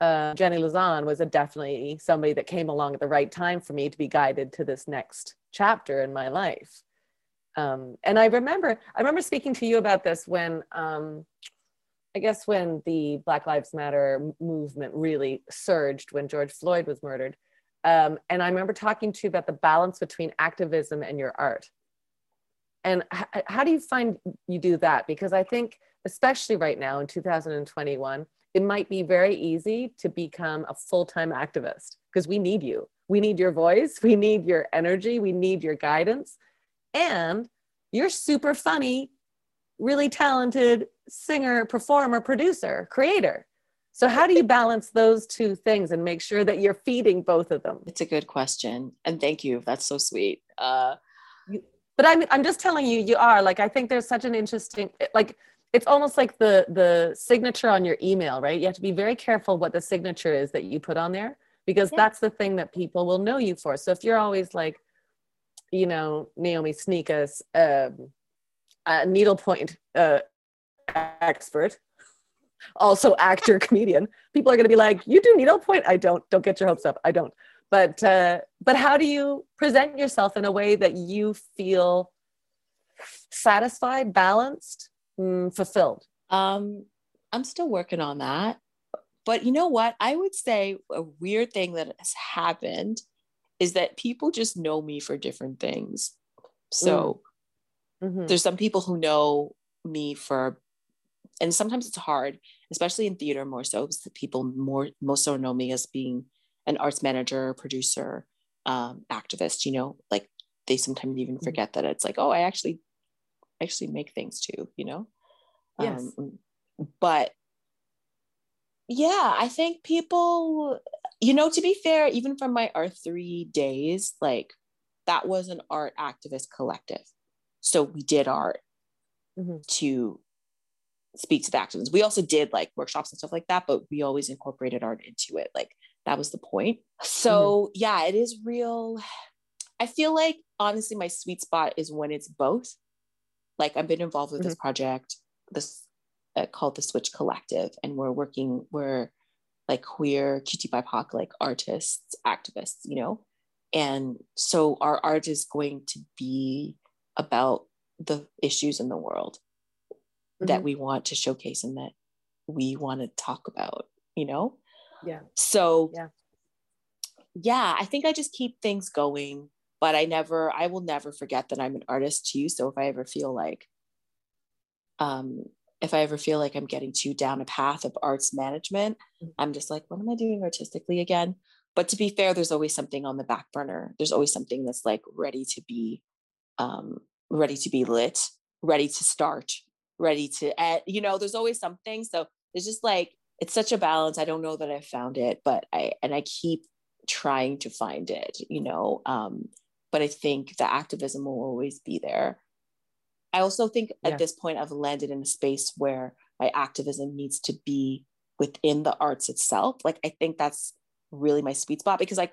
uh, Jenny Lauzon was a definitely somebody that came along at the right time for me to be guided to this next chapter in my life. Um, and I remember, I remember speaking to you about this when um, I guess when the Black Lives Matter movement really surged when George Floyd was murdered. Um, and I remember talking to you about the balance between activism and your art. And h- how do you find you do that? Because I think, especially right now in 2021, it might be very easy to become a full time activist because we need you. We need your voice, we need your energy, we need your guidance. And you're super funny really talented singer, performer, producer, creator. So, how do you balance those two things and make sure that you're feeding both of them? It's a good question. And thank you. That's so sweet. Uh, but I'm, I'm just telling you, you are like, I think there's such an interesting, like, it's almost like the the signature on your email right you have to be very careful what the signature is that you put on there because yeah. that's the thing that people will know you for so if you're always like you know naomi Snieckus, um, a needlepoint uh, expert, also actor, comedian, people are going to be like, "You do needlepoint? I don't. Don't get your hopes up. I don't." But uh, but how do you present yourself in a way that you feel satisfied, balanced, mm, fulfilled? Um, I'm still working on that. But you know what? I would say a weird thing that has happened is that people just know me for different things. So Mm-hmm. There's some people who know me for, and sometimes it's hard, especially in theater more so, because the people more most so know me as being an arts manager, producer, um, activist. You know, like they sometimes even mm-hmm. forget that it's like, oh, I actually actually make things too. You know. Yes. Um, but yeah, I think people, you know, to be fair, even from my R3 days, like that was an art activist collective. So we did art mm-hmm. to speak to the activists. We also did like workshops and stuff like that, but we always incorporated art into it. Like that was the point. So mm-hmm. yeah, it is real. I feel like honestly, my sweet spot is when it's both. Like I've been involved with mm-hmm. this project, this uh, called the Switch Collective, and we're working. We're like queer, QT BIPOC, like artists, activists, you know. And so our art is going to be about the issues in the world mm-hmm. that we want to showcase and that we want to talk about, you know? Yeah. So, yeah. Yeah, I think I just keep things going, but I never, I will never forget that I'm an artist too. So if I ever feel like, um, if I ever feel like I'm getting too down a path of arts management, mm-hmm. I'm just like, what am I doing artistically again? But to be fair, there's always something on the back burner. There's always something that's like ready to be um, ready to be lit, ready to start, ready to add, you know, there's always something. So it's just like, it's such a balance. I don't know that I found it, but I, and I keep trying to find it, you know. Um, but I think the activism will always be there. I also think yeah. at this point I've landed in a space where my activism needs to be within the arts itself. Like I think that's really my sweet spot because like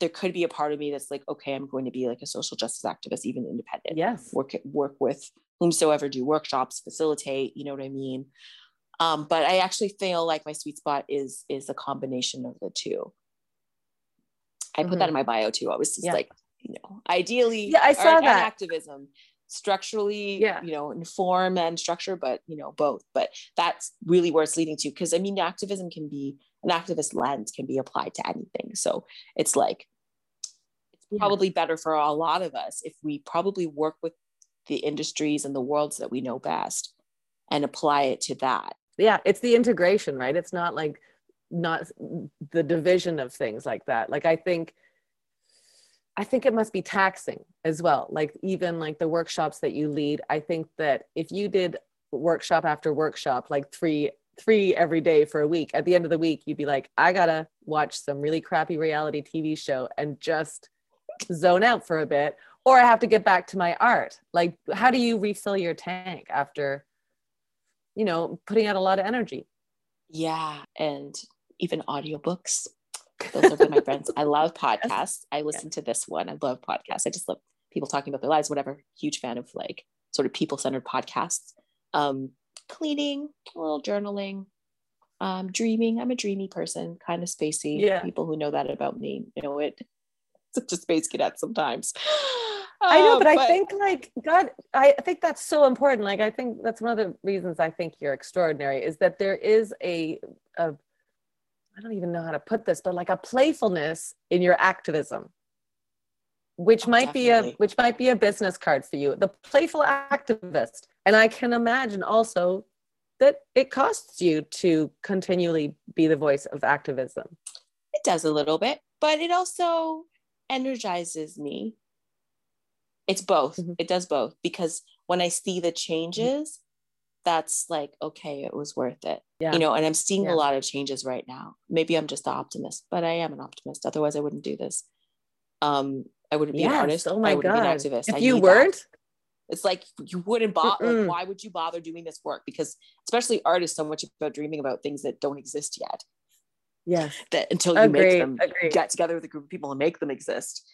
there could be a part of me that's like, okay, I'm going to be like a social justice activist, even independent. Yes. Work work with whomsoever, do workshops, facilitate. You know what I mean? Um, but I actually feel like my sweet spot is is a combination of the two. I put mm-hmm. that in my bio too. I was just yeah. like, you know, ideally, yeah, I saw that activism structurally, yeah. you know, in form and structure, but you know, both. But that's really where it's leading to. Because I mean, activism can be an activist lens can be applied to anything. So it's like it's probably better for a lot of us if we probably work with the industries and the worlds that we know best and apply it to that yeah it's the integration right it's not like not the division of things like that like i think i think it must be taxing as well like even like the workshops that you lead. I think that if you did workshop after workshop like three three every day for a week at the end of the week you'd be like i gotta watch some really crappy reality tv show and just zone out for a bit or i have to get back to my art. Like how do you refill your tank after you know putting out a lot of energy? Yeah and even audiobooks those have been my friends. I love podcasts. I listen yeah. to this one. I love podcasts. I just love people talking about their lives whatever. Huge fan of like sort of people-centered podcasts. Um cleaning a little journaling um dreaming. I'm a dreamy person kind of spacey. Yeah. People who know that about me know it. Such a space cadet sometimes. I know, but, uh, but, I think like God, I think that's so important. Like I think that's one of the reasons I think you're extraordinary is that there is a, a I don't even know how to put this, but like a playfulness in your activism, which oh, might definitely. be a which might be a business card for you. The playful activist, and I can imagine also that it costs you to continually be the voice of activism. It does a little bit, but it also energizes me it's both mm-hmm. it does both because when i see the mm-hmm. changes that's like okay it was worth it yeah. you know and i'm seeing yeah. a lot of changes right now maybe i'm just the optimist but i am an optimist otherwise i wouldn't do this um i wouldn't be yes. an artist oh my god activist if I you weren't that. it's like you wouldn't bother like, why would you bother doing this work because especially art is so much about dreaming about things that don't exist yet yes that until you Agreed. make them Agreed. get together with a group of people and make them exist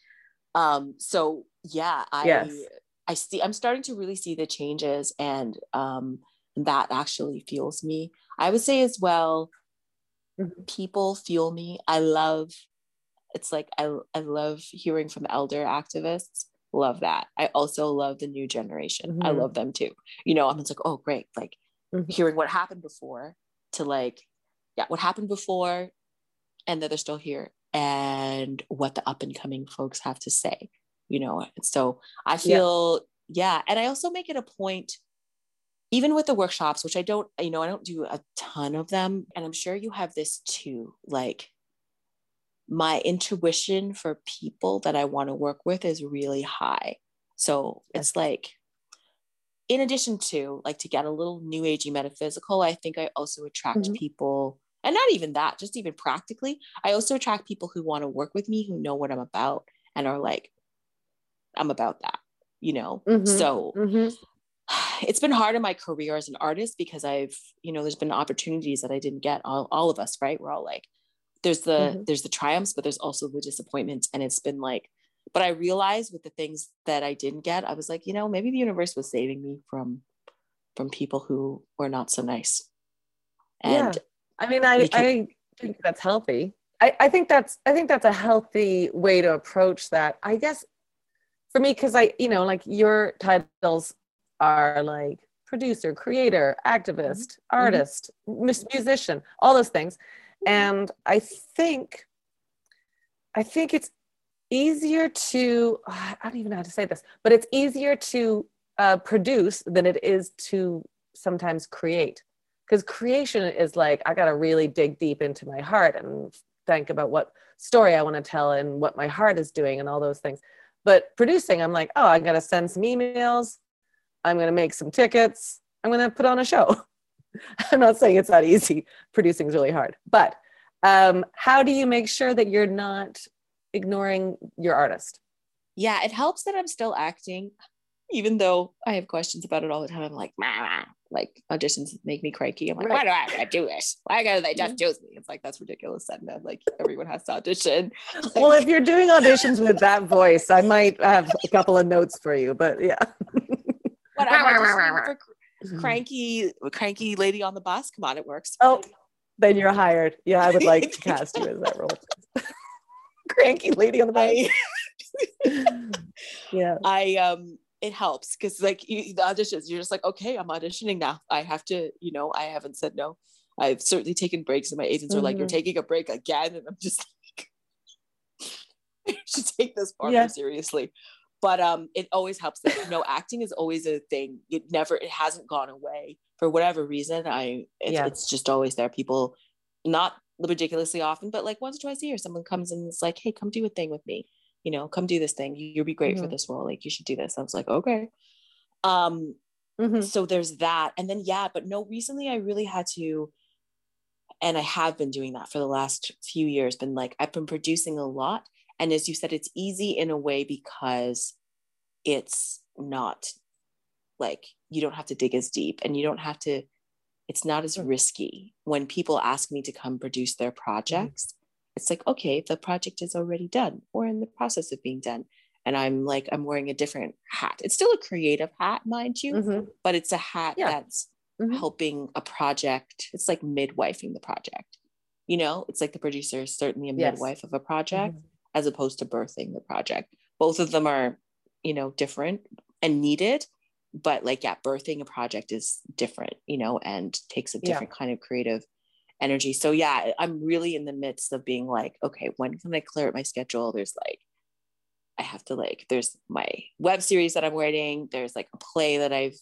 um so yeah i yes. i see i'm starting to really see the changes and um that actually fuels me. I would say as well mm-hmm. people fuel me. I love it's like I, I love hearing from elder activists. Love that. I also love the new generation. Mm-hmm. i love them too. You know i'm just like oh great. Like mm-hmm. hearing what happened before to like yeah what happened before and that they're still here and what the up and coming folks have to say you know? So i feel yeah. yeah. And i also make it a point even with the workshops which i don't you know i don't do a ton of them and i'm sure you have this too like my intuition for people that i want to work with is really high so it's like in addition to like to get a little new agey metaphysical i think i also attract mm-hmm. people and not even that just even practically i also attract people who want to work with me who know what i'm about and are like i'm about that you know mm-hmm. so mm-hmm. It's been hard in my career as an artist because i've you know there's been opportunities that i didn't get all, all of us right we're all like there's the mm-hmm. there's the triumphs but there's also the disappointments and it's been like but i realized with the things that i didn't get i was like you know maybe the universe was saving me from from people who were not so nice and yeah. I mean, I, I think that's healthy. I, I think that's I think that's a healthy way to approach that. I guess for me, because I, you know, like your titles are like producer, creator, activist, mm-hmm. artist, mm-hmm. musician, all those things. Mm-hmm. And I think I think it's easier to I don't even know how to say this, but it's easier to uh, produce than it is to sometimes create because creation is like i got to really dig deep into my heart and think about what story i want to tell and what my heart is doing and all those things but producing i'm like oh i got to send some emails i'm going to make some tickets i'm going to put on a show i'm not saying it's that easy producing is really hard but um, how do you make sure that you're not ignoring your artist yeah it helps that i'm still acting even though I have questions about it all the time, I'm like, Mah. like auditions make me cranky. I'm like, right. why do I do this? Why gotta they just choose me? It's like that's ridiculous. And then like everyone has to audition. Like, well, if you're doing auditions with that voice, I might have a couple of notes for you, but yeah. but I'm cranky, cranky lady on the bus. Come on, it works. Oh, then you're hired. Yeah, I would like to cast you as that role. cranky lady on the bus. yeah. I um it helps because like you, the auditions you're just like okay i'm auditioning now i have to you know i haven't said no i've certainly taken breaks and my agents mm-hmm. are like you're mm-hmm. taking a break again and i'm just like I should take this far yeah. more seriously but um it always helps that you know acting is always a thing. It never it hasn't gone away for whatever reason. I it's, yeah. it's just always there. People not ridiculously often but like once or twice a year someone comes and it's like hey come do a thing with me. You know come do this thing. You'll be great mm-hmm. for this role. Like you should do this. I was like okay. Um mm-hmm. so there's that. And then yeah but no recently i really had to and i have been doing that for the last few years been like i've been producing a lot and as you said it's easy in a way because it's not like you don't have to dig as deep and you don't have to it's not as risky when people ask me to come produce their mm-hmm. projects mm-hmm. it's like okay the project is already done or in the process of being done and i'm like i'm wearing a different hat it's still a creative hat mind you mm-hmm. but it's a hat yeah. that's mm-hmm. helping a project it's like midwifing the project you know it's like the producer is certainly a yes. midwife of a project mm-hmm as opposed to birthing the project. Both of them are, you know, different and needed, but like, yeah, birthing a project is different, you know, and takes a different yeah. kind of creative energy. So, yeah, I'm really in the midst of being like, okay, when can I clear up my schedule? There's like, I have to like, there's my web series that I'm writing, there's like a play that I've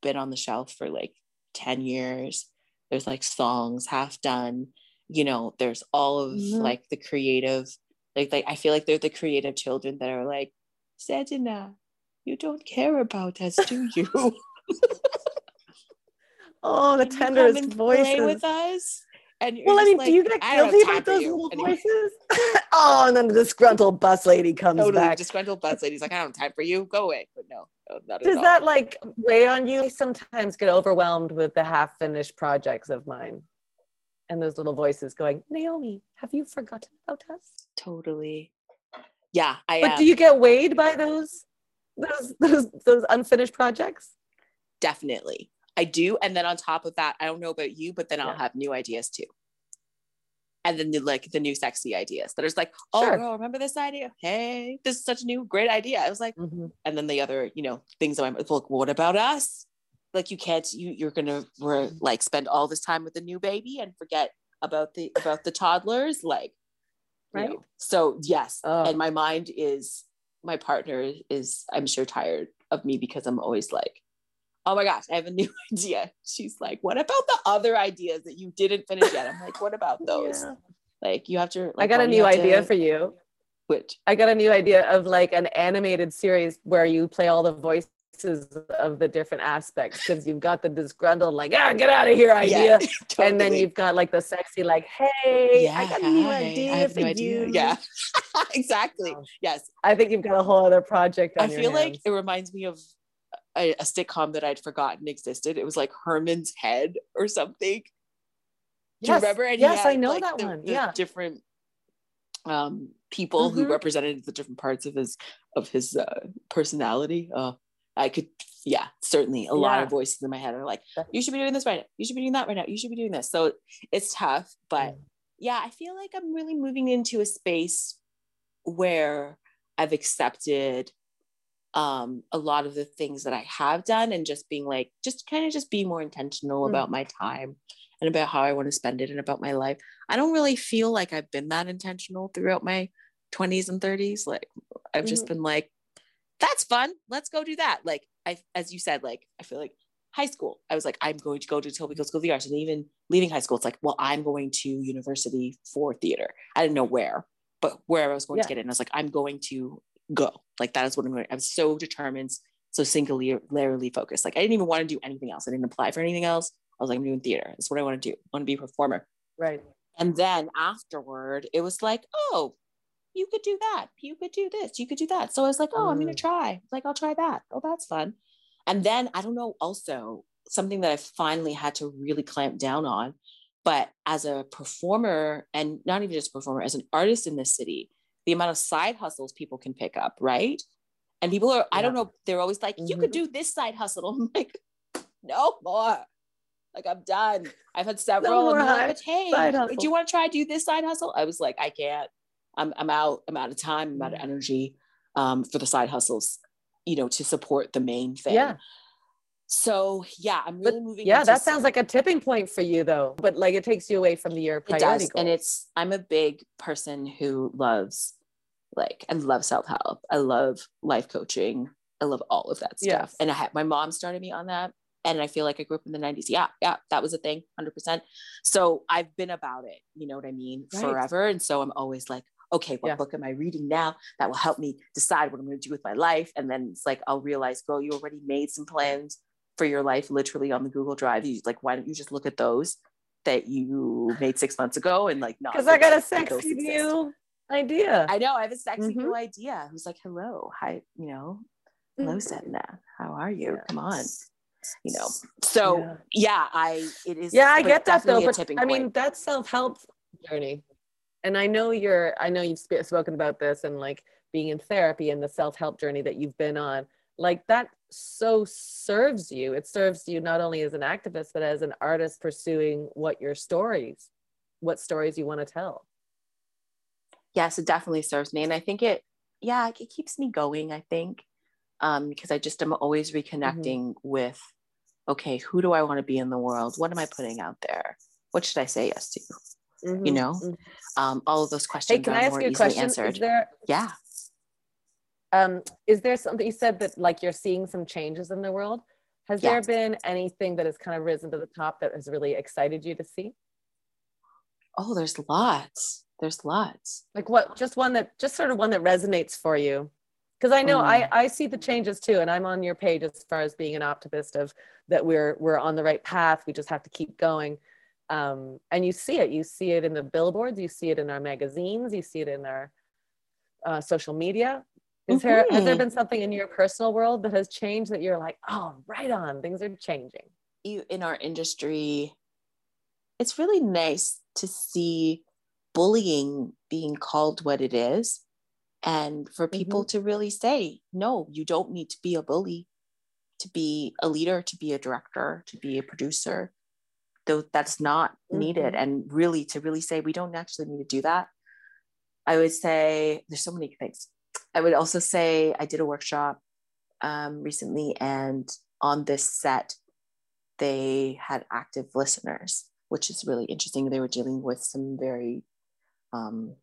been on the shelf for like 10 years. There's like songs half done, you know, there's all of mm-hmm. like the creative like like I feel like they're the creative children that are like, Sedina, you don't care about us, do you? oh, the tenderest voices. Play with us. And well, I mean, like, do you get guilty about those little voices? oh, and then the disgruntled bus lady comes totally, back. Disgruntled bus lady's like, I don't have time for you. Go away. But no, no Does that like weigh on you? I sometimes get overwhelmed with the half-finished projects of mine and those little voices going, Naomi, have you forgotten about us? Totally. Yeah, I. But do you get weighed by those those those those unfinished projects? Definitely, I do. And then on top of that, I don't know about you, but then I'll have new ideas too. And then the like the new sexy ideas that is like, oh, sure. girl, remember this idea? Hey, this is such a new great idea. I was like, mm-hmm. and then the other, you know, things that I'm like, what about us? Like you can't you you're gonna re- like spend all this time with the new baby and forget about the about the toddlers like right know. so yes oh. and my mind is my partner is i'm sure tired of me because i'm always like oh my gosh i have a new idea she's like what about the other ideas that you didn't finish yet i'm like what about those yeah. like you have to like, i got a new idea to... for you which i got a new idea of like an animated series where you play all the voice of the different aspects because you've got the disgruntled like ah get out of here idea yeah, totally. and then you've got like the sexy like hey yeah, I got a new idea for no idea. you yeah exactly oh. yes I think you've got a whole other project I feel like it reminds me of a, a sitcom that I'd forgotten existed it was like Herman's Head or something do yes. you remember and yes had, I know like, that the, one the yeah different um people mm-hmm. who represented the different parts of his of his uh, personality uh I could, yeah, certainly a yeah. lot of voices in my head are like, you should be doing this right now. You should be doing that right now. You should be doing this. So it's tough, but mm. yeah, I feel like I'm really moving into a space where I've accepted um, a lot of the things that I have done and just being like, just kind of just be more intentional mm. about my time and about how I want to spend it and about my life. I don't really feel like I've been that intentional throughout my 20s and 30s. Like I've mm-hmm. just been like, that's fun. Let's go do that. Like I, as you said, like I feel like high school, I was like, I'm going to go to Etobicoke School of the Arts. And even leaving high school, it's like, well, I'm going to university for theater. I didn't know where, but where I was going yeah. to get in. I was like, I'm going to go. Like that is what I'm going. To, I'm so determined, so singularly focused. Like I didn't even want to do anything else. I didn't apply for anything else. I was like, I'm doing theater. That's what I want to do. I want to be a performer. Right. And then afterward, it was like, oh, you could do that. You could do this. You could do that. So I was like, oh, I'm going to mm. try. Like, I'll try that. Oh, that's fun. And then I don't know, also something that I finally had to really clamp down on. But as a performer, and not even just performer, as an artist in this city, the amount of side hustles people can pick up, right? And people are, yeah. I don't know, they're always like, you could mm-hmm. do this side hustle. I'm like, no more. Like I'm done. I've had several. No like, hey, do you want to try do this side hustle? I was like, I can't. I'm, I'm out, I'm out of time, I'm out of mm. energy um, for the side hustles, you know, to support the main thing. Yeah. So yeah, I'm really but, moving. Yeah, that sounds like a tipping point for you though. But like it takes you away from the your priority. It does. And it's I'm a big person who loves Like I love self-help. I love life coaching. I love all of that stuff. Yes. And I had my mom started me on that. And I feel like I grew up in the 90s. Yeah, yeah, that was a thing, 100%. So I've been about it, you know what I mean, right. forever. And so I'm always like, okay, what yeah. book am I reading now that will help me decide what I'm going to do with my life? And then it's like, I'll realize, girl, you already made some plans for your life literally on the Google Drive. You like, why don't you just look at those that you made six months ago and like not? Because I got a sexy new idea. I know I have a sexy mm-hmm. new idea. Who's like, hello, hi, you know, hello, mm-hmm. Sedina, how are you? Yeah. Come on. You know, so yeah. yeah, I it is. Yeah, I get that though. But I mean, that's self help journey and I know you're, I know you've sp- spoken about this and like being in therapy and the self help journey that you've been on. Like that so serves you. It serves you not only as an activist, but as an artist pursuing what your stories, what stories you want to tell. Yes, it definitely serves me. And I think it, yeah, it keeps me going, I think, um, because I just am always reconnecting mm-hmm. with, okay, who do I want to be in the world? What am I putting out there? What should I say yes to? Mm-hmm. you know mm-hmm. um, all of those questions hey, can are I ask more you a question? answered is there, yeah um, is there something you said that like you're seeing some changes in the world has yes. there been anything that has kind of risen to the top that has really excited you to see oh there's lots there's lots like what just one that just sort of one that resonates for you because i know mm. i i see the changes too and i'm on your page as far as being an optimist of that we're we're on the right path we just have to keep going um, and you see it you see it in the billboards you see it in our magazines you see it in our uh, social media is mm-hmm. there has there mm-hmm. been something in your personal world that has changed that you're like oh right on things are changing you in our industry it's really nice to see bullying being called what it is and for people mm-hmm. to really say no you don't need to be a bully to be a leader to be a director to be a producer though that's not mm-hmm. needed and really to really say we don't actually need to do that i would say there's so many things i would also say i did a workshop um, recently and on this set they had active listeners which is really interesting they were dealing with some very um,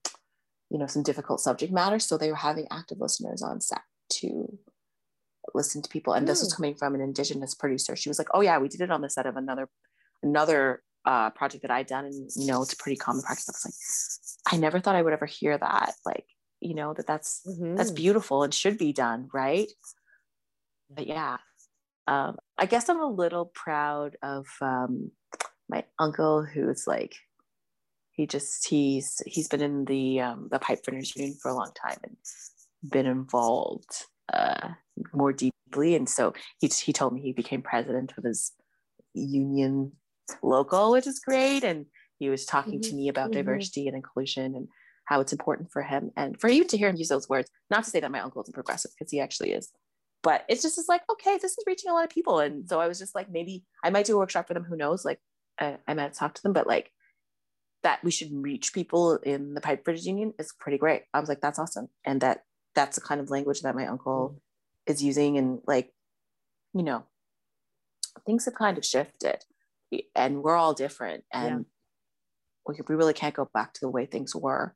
you know some difficult subject matter so they were having active listeners on set to listen to people and mm. this was mm. coming from an indigenous producer she was like oh yeah we did it on the set of another another uh, project that I'd done, and you know, it's a pretty common practice. I was like, I never thought I would ever hear that. Like, you know, that that's mm-hmm. that's beautiful and should be done, right? But yeah, um, I guess I'm a little proud of um, my uncle, who's like, he just he's he's been in the um, the pipe fitters union for a long time and been involved uh, more deeply, and so he he told me he became president of his union local, which is great. And he was talking mm-hmm. to me about mm-hmm. diversity and inclusion and how it's important for him. And for you to hear him use those words, not to say that my uncle isn't progressive, because he actually is, but it's just it's like, okay, this is reaching a lot of people. And so I was just like, maybe I might do a workshop for them. Who knows? Like, I, I might talk to them, but like that we should reach people in the pipe fitters union is pretty great. I was like, that's awesome. And that that's the kind of language that my uncle mm-hmm. is using. And like, you know, things have kind of shifted and we're all different and yeah. we, we really can't go back to the way things were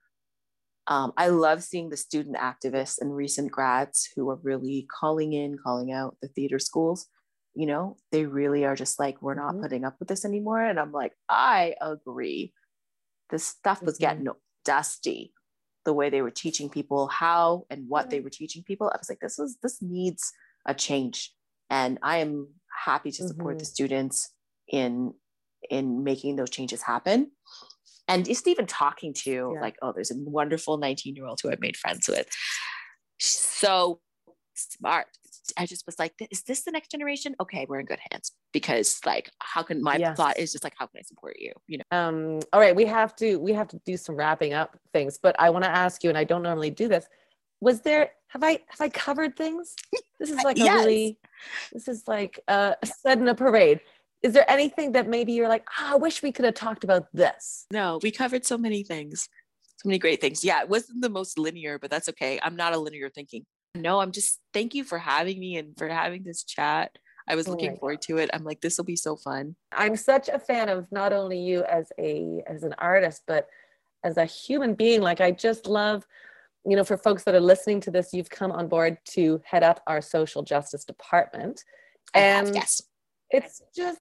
um, i love seeing the student activists and recent grads who are really calling in calling out the theater schools you know they really are just like we're not mm-hmm. putting up with this anymore and i'm like i agree this stuff was mm-hmm. getting dusty the way they were teaching people how and what mm-hmm. they were teaching people i was like this was this needs a change and i am happy to support the mm-hmm. students in in making those changes happen. And just even talking to yeah. like oh there's a wonderful 19 year old who i've made friends with. So smart. I just was like is this the next generation? Okay we're in good hands. Because like how can my yes. thought is just like how can i support you you know? Um all right we have to we have to do some wrapping up things but i want to ask you and i don't normally do this was there have i have i covered things? This is like a yes. really this is like uh said in a parade is there anything that maybe you're like, oh, I wish we could have talked about this? No, we covered so many things, so many great things. Yeah, it wasn't the most linear, but that's okay. I'm not a linear thinking. No, I'm just thank you for having me and for having this chat. I was looking forward to it. I'm like, this will be so fun. I'm such a fan of not only you as a as an artist, but as a human being. Like I just love you know, for folks that are listening to this, you've come on board to head up our social justice department. And yes. it's just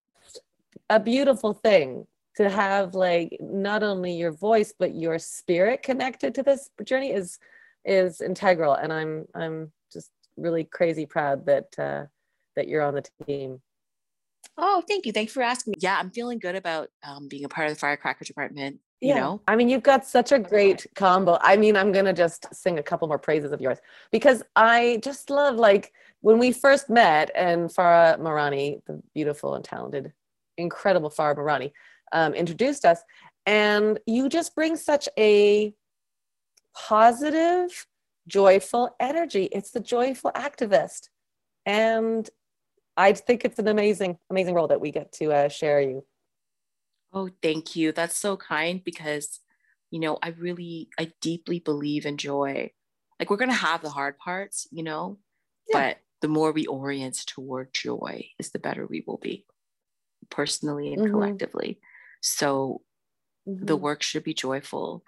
a beautiful thing to have like not only your voice but your spirit connected to this journey is is integral. And i'm i'm just really crazy proud that uh that you're on the team. Oh thank you. Thanks for asking. Me yeah i'm feeling good about um, being a part of the firecracker department you yeah. know? I mean you've got such a great combo. I mean i'm gonna just sing a couple more praises of yours because i just love like when we first met and Farah Merani the beautiful and talented incredible Farah Merani um, introduced us. And you just bring such a positive, joyful energy. It's the joyful activist. And I think it's an amazing, amazing role that we get to uh, share you. Oh, thank you. That's so kind because, you know, I really, I deeply believe in joy. Like we're going to have the hard parts, you know, yeah. but the more we orient toward joy is the better we will be personally and mm-hmm. collectively. So mm-hmm. the work should be joyful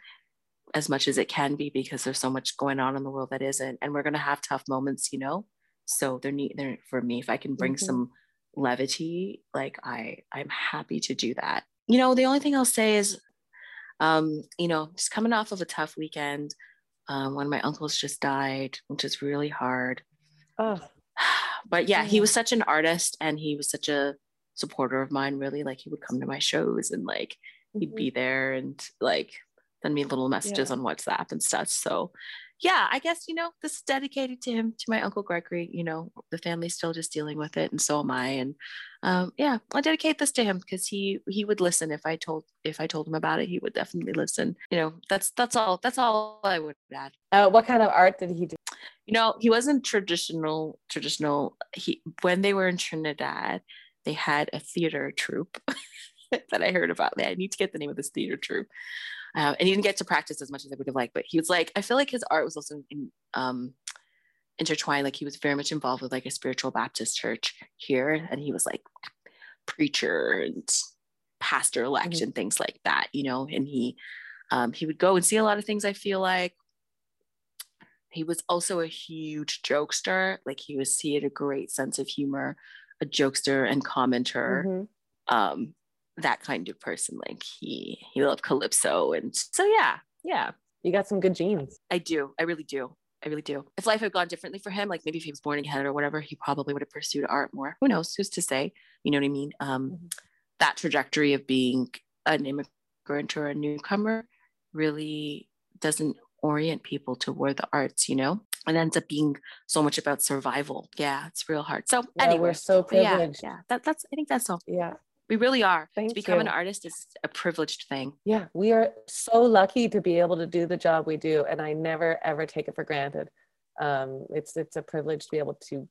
as much as it can be because there's so much going on in the world that isn't. And we're going to have tough moments, you know? So they're neat they're for me. If I can bring mm-hmm. some levity, like I, I'm happy to do that. You know, the only thing I'll say is, um, you know, just coming off of a tough weekend. Um, one of my uncles just died, which is really hard. Oh. But yeah, he was such an artist and he was such a supporter of mine really like he would come to my shows and like he'd mm-hmm. be there and like send me little messages yeah. on whatsapp and stuff. So yeah i guess you know this is dedicated to him to my uncle gregory you know the family's still just dealing with it and so am i. And um, yeah i dedicate this to him because he he would listen if i told if i told him about it he would definitely listen. You know that's that's all that's all i would add. Uh, what kind of art did he do? You know he wasn't traditional traditional. He when they were in trinidad they had a theater troupe that I heard about. I need to get the name of this theater troupe. Uh, and he didn't get to practice as much as I would have liked, but he was like, I feel like his art was also in, um, intertwined. Like he was very much involved with like a spiritual Baptist church here. And he was like preacher and pastor elect mm-hmm. and things like that, you know, and he, um, he would go and see a lot of things I feel like he was also a huge jokester like he was he had a great sense of humor a jokester and commenter, mm-hmm. um, that kind of person. Like he he loved calypso, and so yeah, yeah. You got some good genes. I do. I really do. I really do. If life had gone differently for him, like maybe if he was born again or whatever, he probably would have pursued art more. Who knows? Who's to say? You know what I mean? Um, mm-hmm. That trajectory of being an immigrant or a newcomer really doesn't orient people toward the arts, you know? It ends up being so much about survival. Yeah, it's real hard. So yeah, anyway, we're so privileged. Yeah, yeah, that, that's I think that's all. Yeah. We really are. Thank to become you. an artist is a privileged thing. Yeah, we are so lucky to be able to do the job we do, and I never ever take it for granted. Um, it's it's a privilege to be able to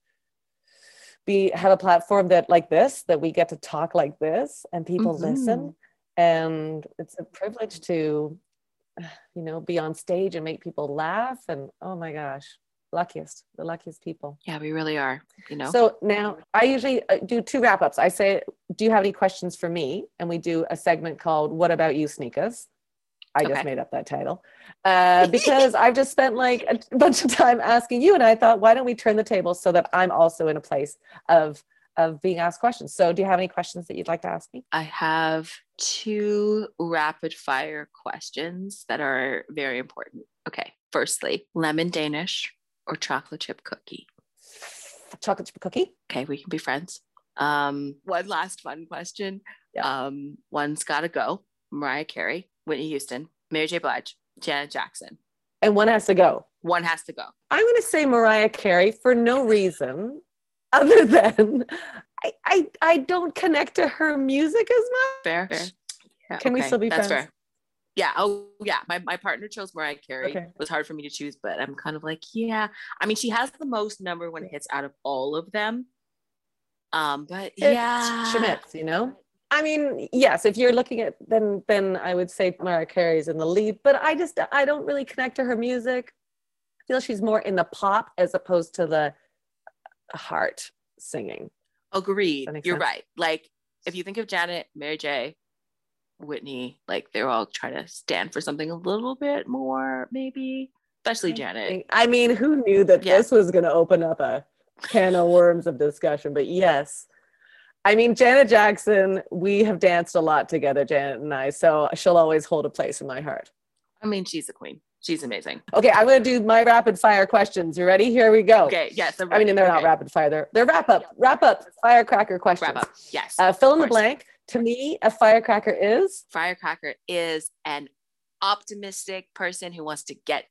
be have a platform that like this that we get to talk like this and people mm-hmm. listen, and it's a privilege to you know, be on stage and make people laugh. And oh my gosh, luckiest, the luckiest people. Yeah, we really are, you know. So now I usually uh, do two wrap ups. I say, Do you have any questions for me? And we do a segment called What About You, Snieckus? I okay. just made up that title uh, because I've just spent like a bunch of time asking you. And I thought, why don't we turn the table so that I'm also in a place of of being asked questions. So, do you have any questions that you'd like to ask me? I have two rapid fire questions that are very important. Okay. Firstly, lemon Danish or chocolate chip cookie? Chocolate chip cookie. Okay, we can be friends. Um, one last fun question. Yeah. Um, one's gotta go. Mariah Carey, Whitney Houston, Mary J. Blige, Janet Jackson. And one has to go. One has to go. I'm gonna say Mariah Carey for no reason other than I, I I don't connect to her music as much. Fair. fair. Yeah, Can okay. we still be That's friends? Fair. Yeah. Oh, yeah. My, my partner chose Mariah Carey. Okay. It was hard for me to choose, but I'm kind of like, yeah. I mean, she has the most number one hits out of all of them. Um, but it's yeah, Schmitz, you know. I mean, yes, if you're looking at then then I would say Mariah Carey's in the lead, but I just I don't really connect to her music. I feel she's more in the pop as opposed to the heart singing. Agreed. You're sense? right. Like if you think of Janet, Mary J, Whitney, like they're all trying to stand for something a little bit more, maybe. especially Janet. I mean, who knew that yeah. this was going to open up a can of worms of discussion? But yes, I mean, Janet Jackson, we have danced a lot together, Janet and I, so she'll always hold a place in my heart. I mean, she's a queen. She's amazing. Okay, I'm going to do my rapid fire questions. You ready? Here we go. Okay, yes. I mean, they're okay. not rapid fire. They're they're wrap up, wrap up, firecracker questions. Wrap up. Yes. Uh, fill in the blank. To me, a firecracker is firecracker is an optimistic person who wants to get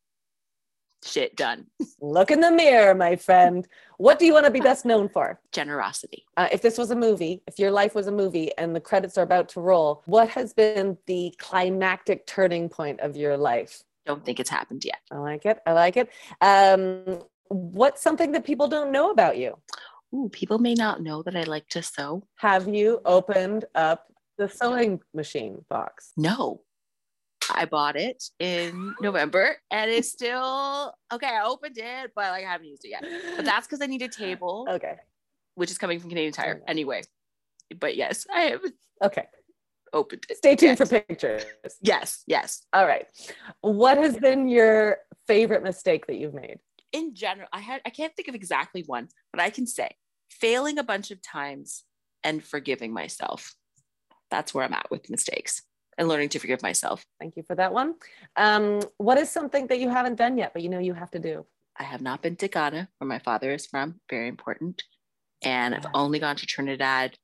shit done. Look in the mirror, my friend. What do you want to be best known for? Generosity. Uh, if this was a movie, if your life was a movie and the credits are about to roll, what has been the climactic turning point of your life? Don't think it's happened yet. I like it. I like it. Um, what's something that people don't know about you? Ooh, people may not know that I like to sew. Have you opened up the sewing machine box? No. I bought it in November and it's still okay. I opened it, but like I haven't used it yet. But that's because I need a table. Okay. Which is coming from Canadian Tire anyway. But yes, I have okay. Opened it. Stay tuned for pictures. Yes, yes. All right. What has been your favorite mistake that you've made? In general, I had I can't think of exactly one, but I can say failing a bunch of times and forgiving myself. That's where I'm at with mistakes and learning to forgive myself. Thank you for that one. Um, what is something that you haven't done yet, but you know you have to do? I have not been to Ghana, where my father is from. Very important. And I've only gone to Trinidad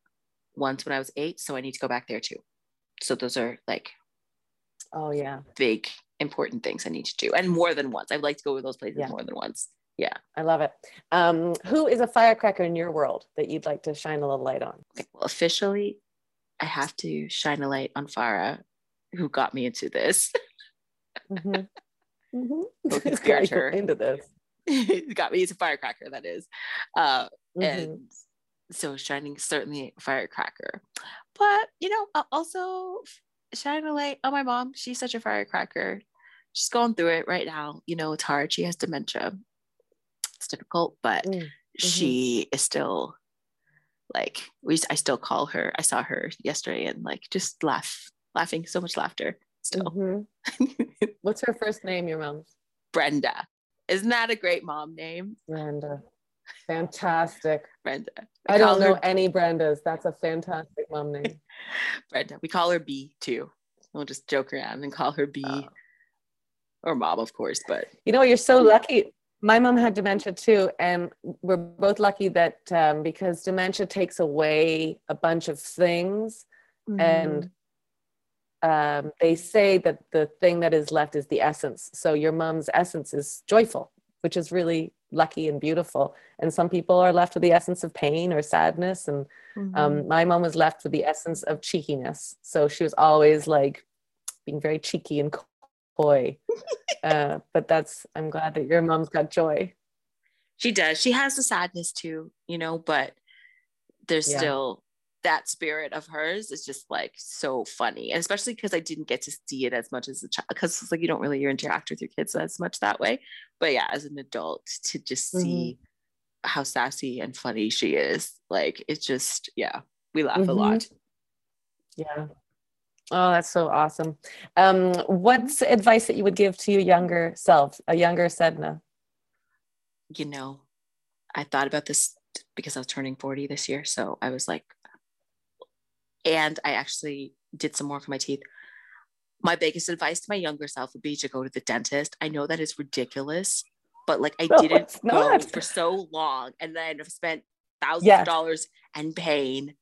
once when I was eight, so I need to go back there too. So those are like, oh yeah, big important things I need to do, and more than once. I'd like to go to those places yeah. more than once. Yeah, I love it. Um, who is a firecracker in your world that you'd like to shine a little light on? Okay, well, officially, I have to shine a light on Farah, who got me into this. mm-hmm. Mm-hmm. her into this. got me into firecracker. That is, uh, mm-hmm. and so shining certainly firecracker, but you know also shining a light on my mom. She's such a firecracker. She's going through it right now. You know, it's hard. She has dementia. It's difficult, but mm, mm-hmm. she is still like we I still call her. I saw her yesterday and like just laugh, laughing, so much laughter still. Mm-hmm. What's her first name, your mom's? Brenda. Isn't that a great mom name? Brenda. Fantastic. Brenda. I don't know her... any Brendas. That's a fantastic mom name. Brenda. We call her B too. We'll just joke around and call her B. Oh. Or mom, of course, but you know, you're so lucky my mom had dementia too and we're both lucky that um, because dementia takes away a bunch of things mm-hmm. and um, they say that the thing that is left is the essence so your mom's essence is joyful which is really lucky and beautiful. And some people are left with the essence of pain or sadness. And um, mm-hmm. um, my mom was left with the essence of cheekiness. So she was always like being very cheeky and coy. Uh, but that's i'm glad that your mom's got joy. She does. She has the sadness too you know but there's yeah. still that spirit of hers is just like so funny and especially because i didn't get to see it as much as a child because it's like you don't really interact with your kids as much that way but yeah as an adult to just mm-hmm. see how sassy and funny she is like it's just yeah we laugh mm-hmm. a lot yeah Oh, that's so awesome. Um, what's advice that you would give to your younger self, a younger Sedina? You know, I thought about this because I was turning 40 this year. So I was like, and I actually did some work on my teeth. My biggest advice to my younger self would be to go to the dentist. I know that is ridiculous, but like I no, didn't go for so long and then I've spent thousands yes. of dollars and pain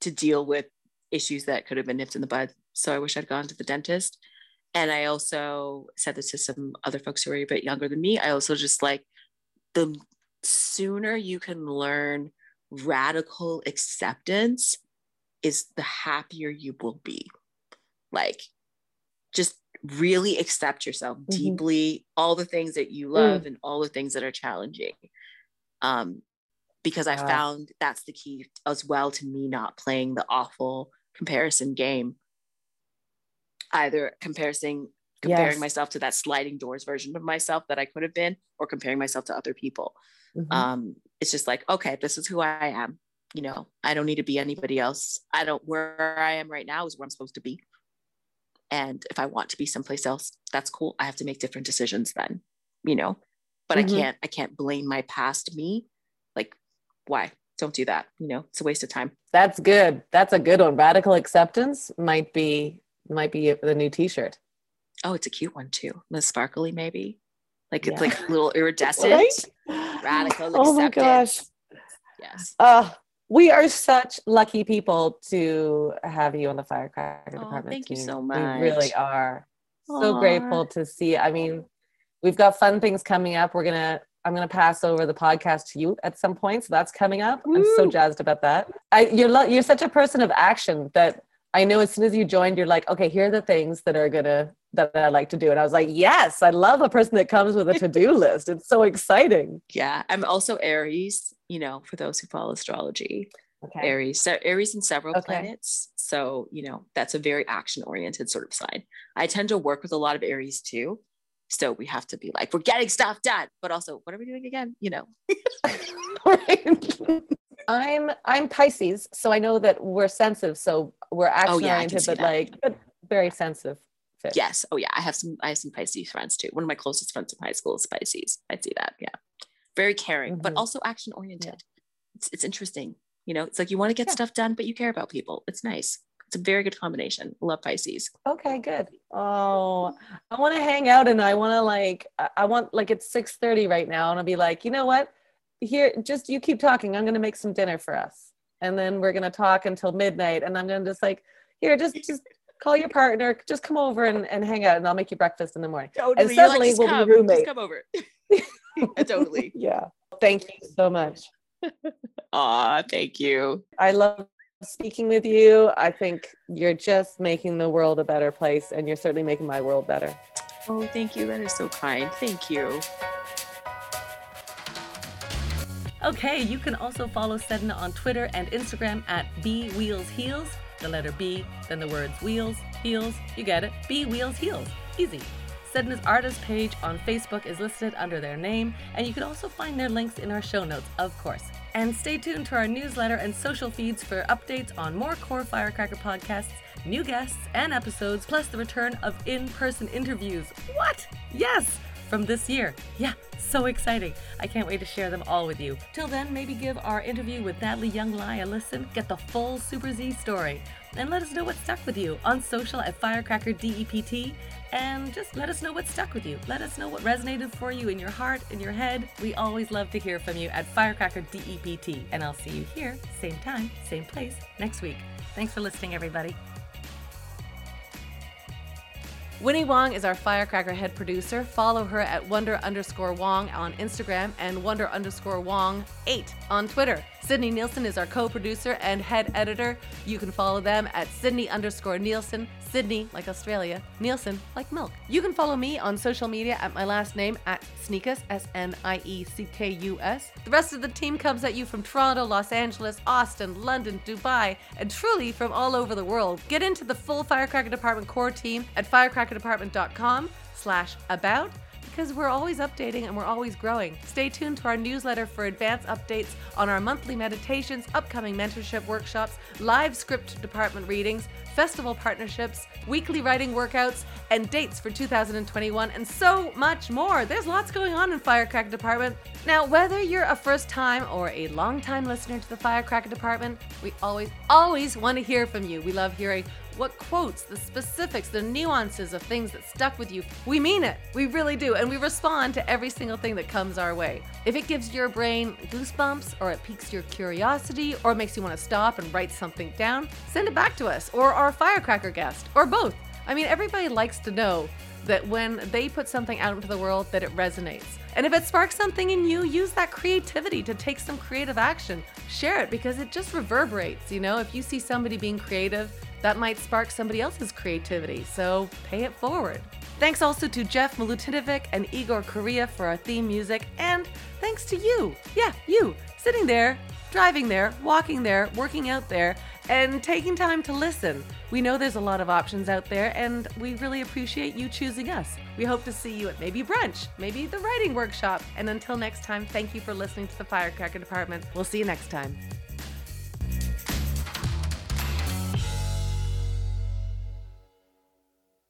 to deal with issues that could have been nipped in the bud so I wish I'd gone to the dentist. And I also said this to some other folks who are a bit younger than me. I also just like the sooner you can learn radical acceptance is the happier you will be. Like, just really accept yourself mm-hmm. deeply, all the things that you love mm. and all the things that are challenging. Um, because I found that's the key as well to me not playing the awful comparison game either comparing comparing yes. myself to that sliding doors version of myself that I could have been or comparing myself to other people. Mm-hmm. Um, it's just like, okay, this is who I am. You know, I don't need to be anybody else. I don't where I am right now is where I'm supposed to be. And if I want to be someplace else, that's cool. I have to make different decisions then. you know, but mm-hmm. I can't, I can't blame my past me. Like, why? Don't do that. You know, it's a waste of time. That's good. That's a good one. Radical acceptance might be, might be the new t-shirt. Oh, it's a cute one too. The sparkly, maybe. Like it's like a little iridescent. right? Radical acceptance. Oh my gosh. Yes. Uh, we are such lucky people to have you on the firecracker oh, department. Thank team. you so much. We really are Aww. so grateful to see. I mean, we've got fun things coming up. We're gonna I'm gonna pass over the podcast to you at some point, so that's coming up. Woo. I'm so jazzed about that. I, you're lo- you're such a person of action that I know as soon as you joined, you're like, okay, here are the things that are gonna that I like to do. And I was like, yes, I love a person that comes with a to-do list. It's so exciting. Yeah. I'm also Aries, you know, for those who follow astrology. Okay. Aries. So Aries and several okay. planets. So, you know, that's a very action-oriented sort of sign. I tend to work with a lot of Aries too. So we have to be like, we're getting stuff done, but also, what are we doing again? You know. I'm I'm Pisces, so I know that we're sensitive. So we're action oriented, oh, yeah, but like but very sensitive. Fit. Yes. Oh yeah. I have some I have some Pisces friends too. One of my closest friends in high school is Pisces. I see that. Yeah. Very caring, mm-hmm. but also action oriented. Yeah. It's it's interesting. You know, it's like you want to get yeah. stuff done, but you care about people. It's nice. It's a very good combination. Love Pisces. Okay, good. Oh, I want to hang out and I want to like I want like it's 6 30 right now and I'll be like, you know what? Here, just you keep talking. I'm gonna make some dinner for us. And then we're gonna talk until midnight. And I'm gonna just like, here, just just call your partner, just come over and, and hang out and I'll make you breakfast in the morning. Totally. And suddenly like, we'll come, be roommates. Just come over. totally. yeah. Thank you so much. Aw, thank you. I love speaking with you. I think you're just making the world a better place and you're certainly making my world better. Oh, thank you. That is so kind. Thank you. Okay, you can also follow Sedina on Twitter and Instagram at B Wheels Heels the letter B, then the words wheels, heels, you get it, B wheels, heels. Easy. Sedina's artist page on Facebook is listed under their name, and you can also find their links in our show notes, of course. And stay tuned to our newsletter and social feeds for updates on more core Firecracker podcasts, new guests, and episodes, plus the return of in person interviews. What? Yes! From this year. Yeah, so exciting. I can't wait to share them all with you. Till then, maybe give our interview with Natalie Young-Lai a listen, get the full Super Z story, and let us know what stuck with you on social at Firecracker DEPT. And just let us know what stuck with you. Let us know what resonated for you in your heart, in your head. We always love to hear from you at Firecracker DEPT. And I'll see you here, same time, same place, next week. Thanks for listening, everybody. Winnie Wong is our Firecracker head producer. Follow her at wonder underscore Wong on Instagram and wonder underscore Wong 8 on Twitter. Sydney Neilson is our co producer and head editor. You can follow them at Sydney underscore Neilson, Sydney like Australia, Neilson like milk. You can follow me on social media at my last name at Snieckus, S N I E C K U S. The rest of the team comes at you from Toronto, Los Angeles, Austin, London, Dubai, and truly from all over the world. Get into the full Firecracker Department core team at firecrackerdepartment.com slash about because we're always updating and we're always growing. Stay tuned to our newsletter for advance updates on our monthly meditations, upcoming mentorship workshops, live script department readings, festival partnerships, weekly writing workouts, and dates for 2021, and so much more. There's lots going on in Firecracker Department. Now, whether you're a first time or a long time listener to the Firecracker Department, we always, always want to hear from you. We love hearing what quotes, the specifics, the nuances of things that stuck with you. We mean it. We really do. And we respond to every single thing that comes our way. If it gives your brain goosebumps, or it piques your curiosity, or it makes you want to stop and write something down, send it back to us, or our firecracker guest, or both. I mean, everybody likes to know that when they put something out into the world that it resonates. And if it sparks something in you, use that creativity to take some creative action. Share it because it just reverberates, you know? If you see somebody being creative, that might spark somebody else's creativity, so pay it forward. Thanks also to Jeff Milutinovic and Igor Korea for our theme music, and thanks to you, yeah, you, sitting there, driving there, walking there, working out there, and taking time to listen. We know there's a lot of options out there, and we really appreciate you choosing us. We hope to see you at maybe brunch, maybe the writing workshop, and until next time, thank you for listening to the Firecracker Department. We'll see you next time.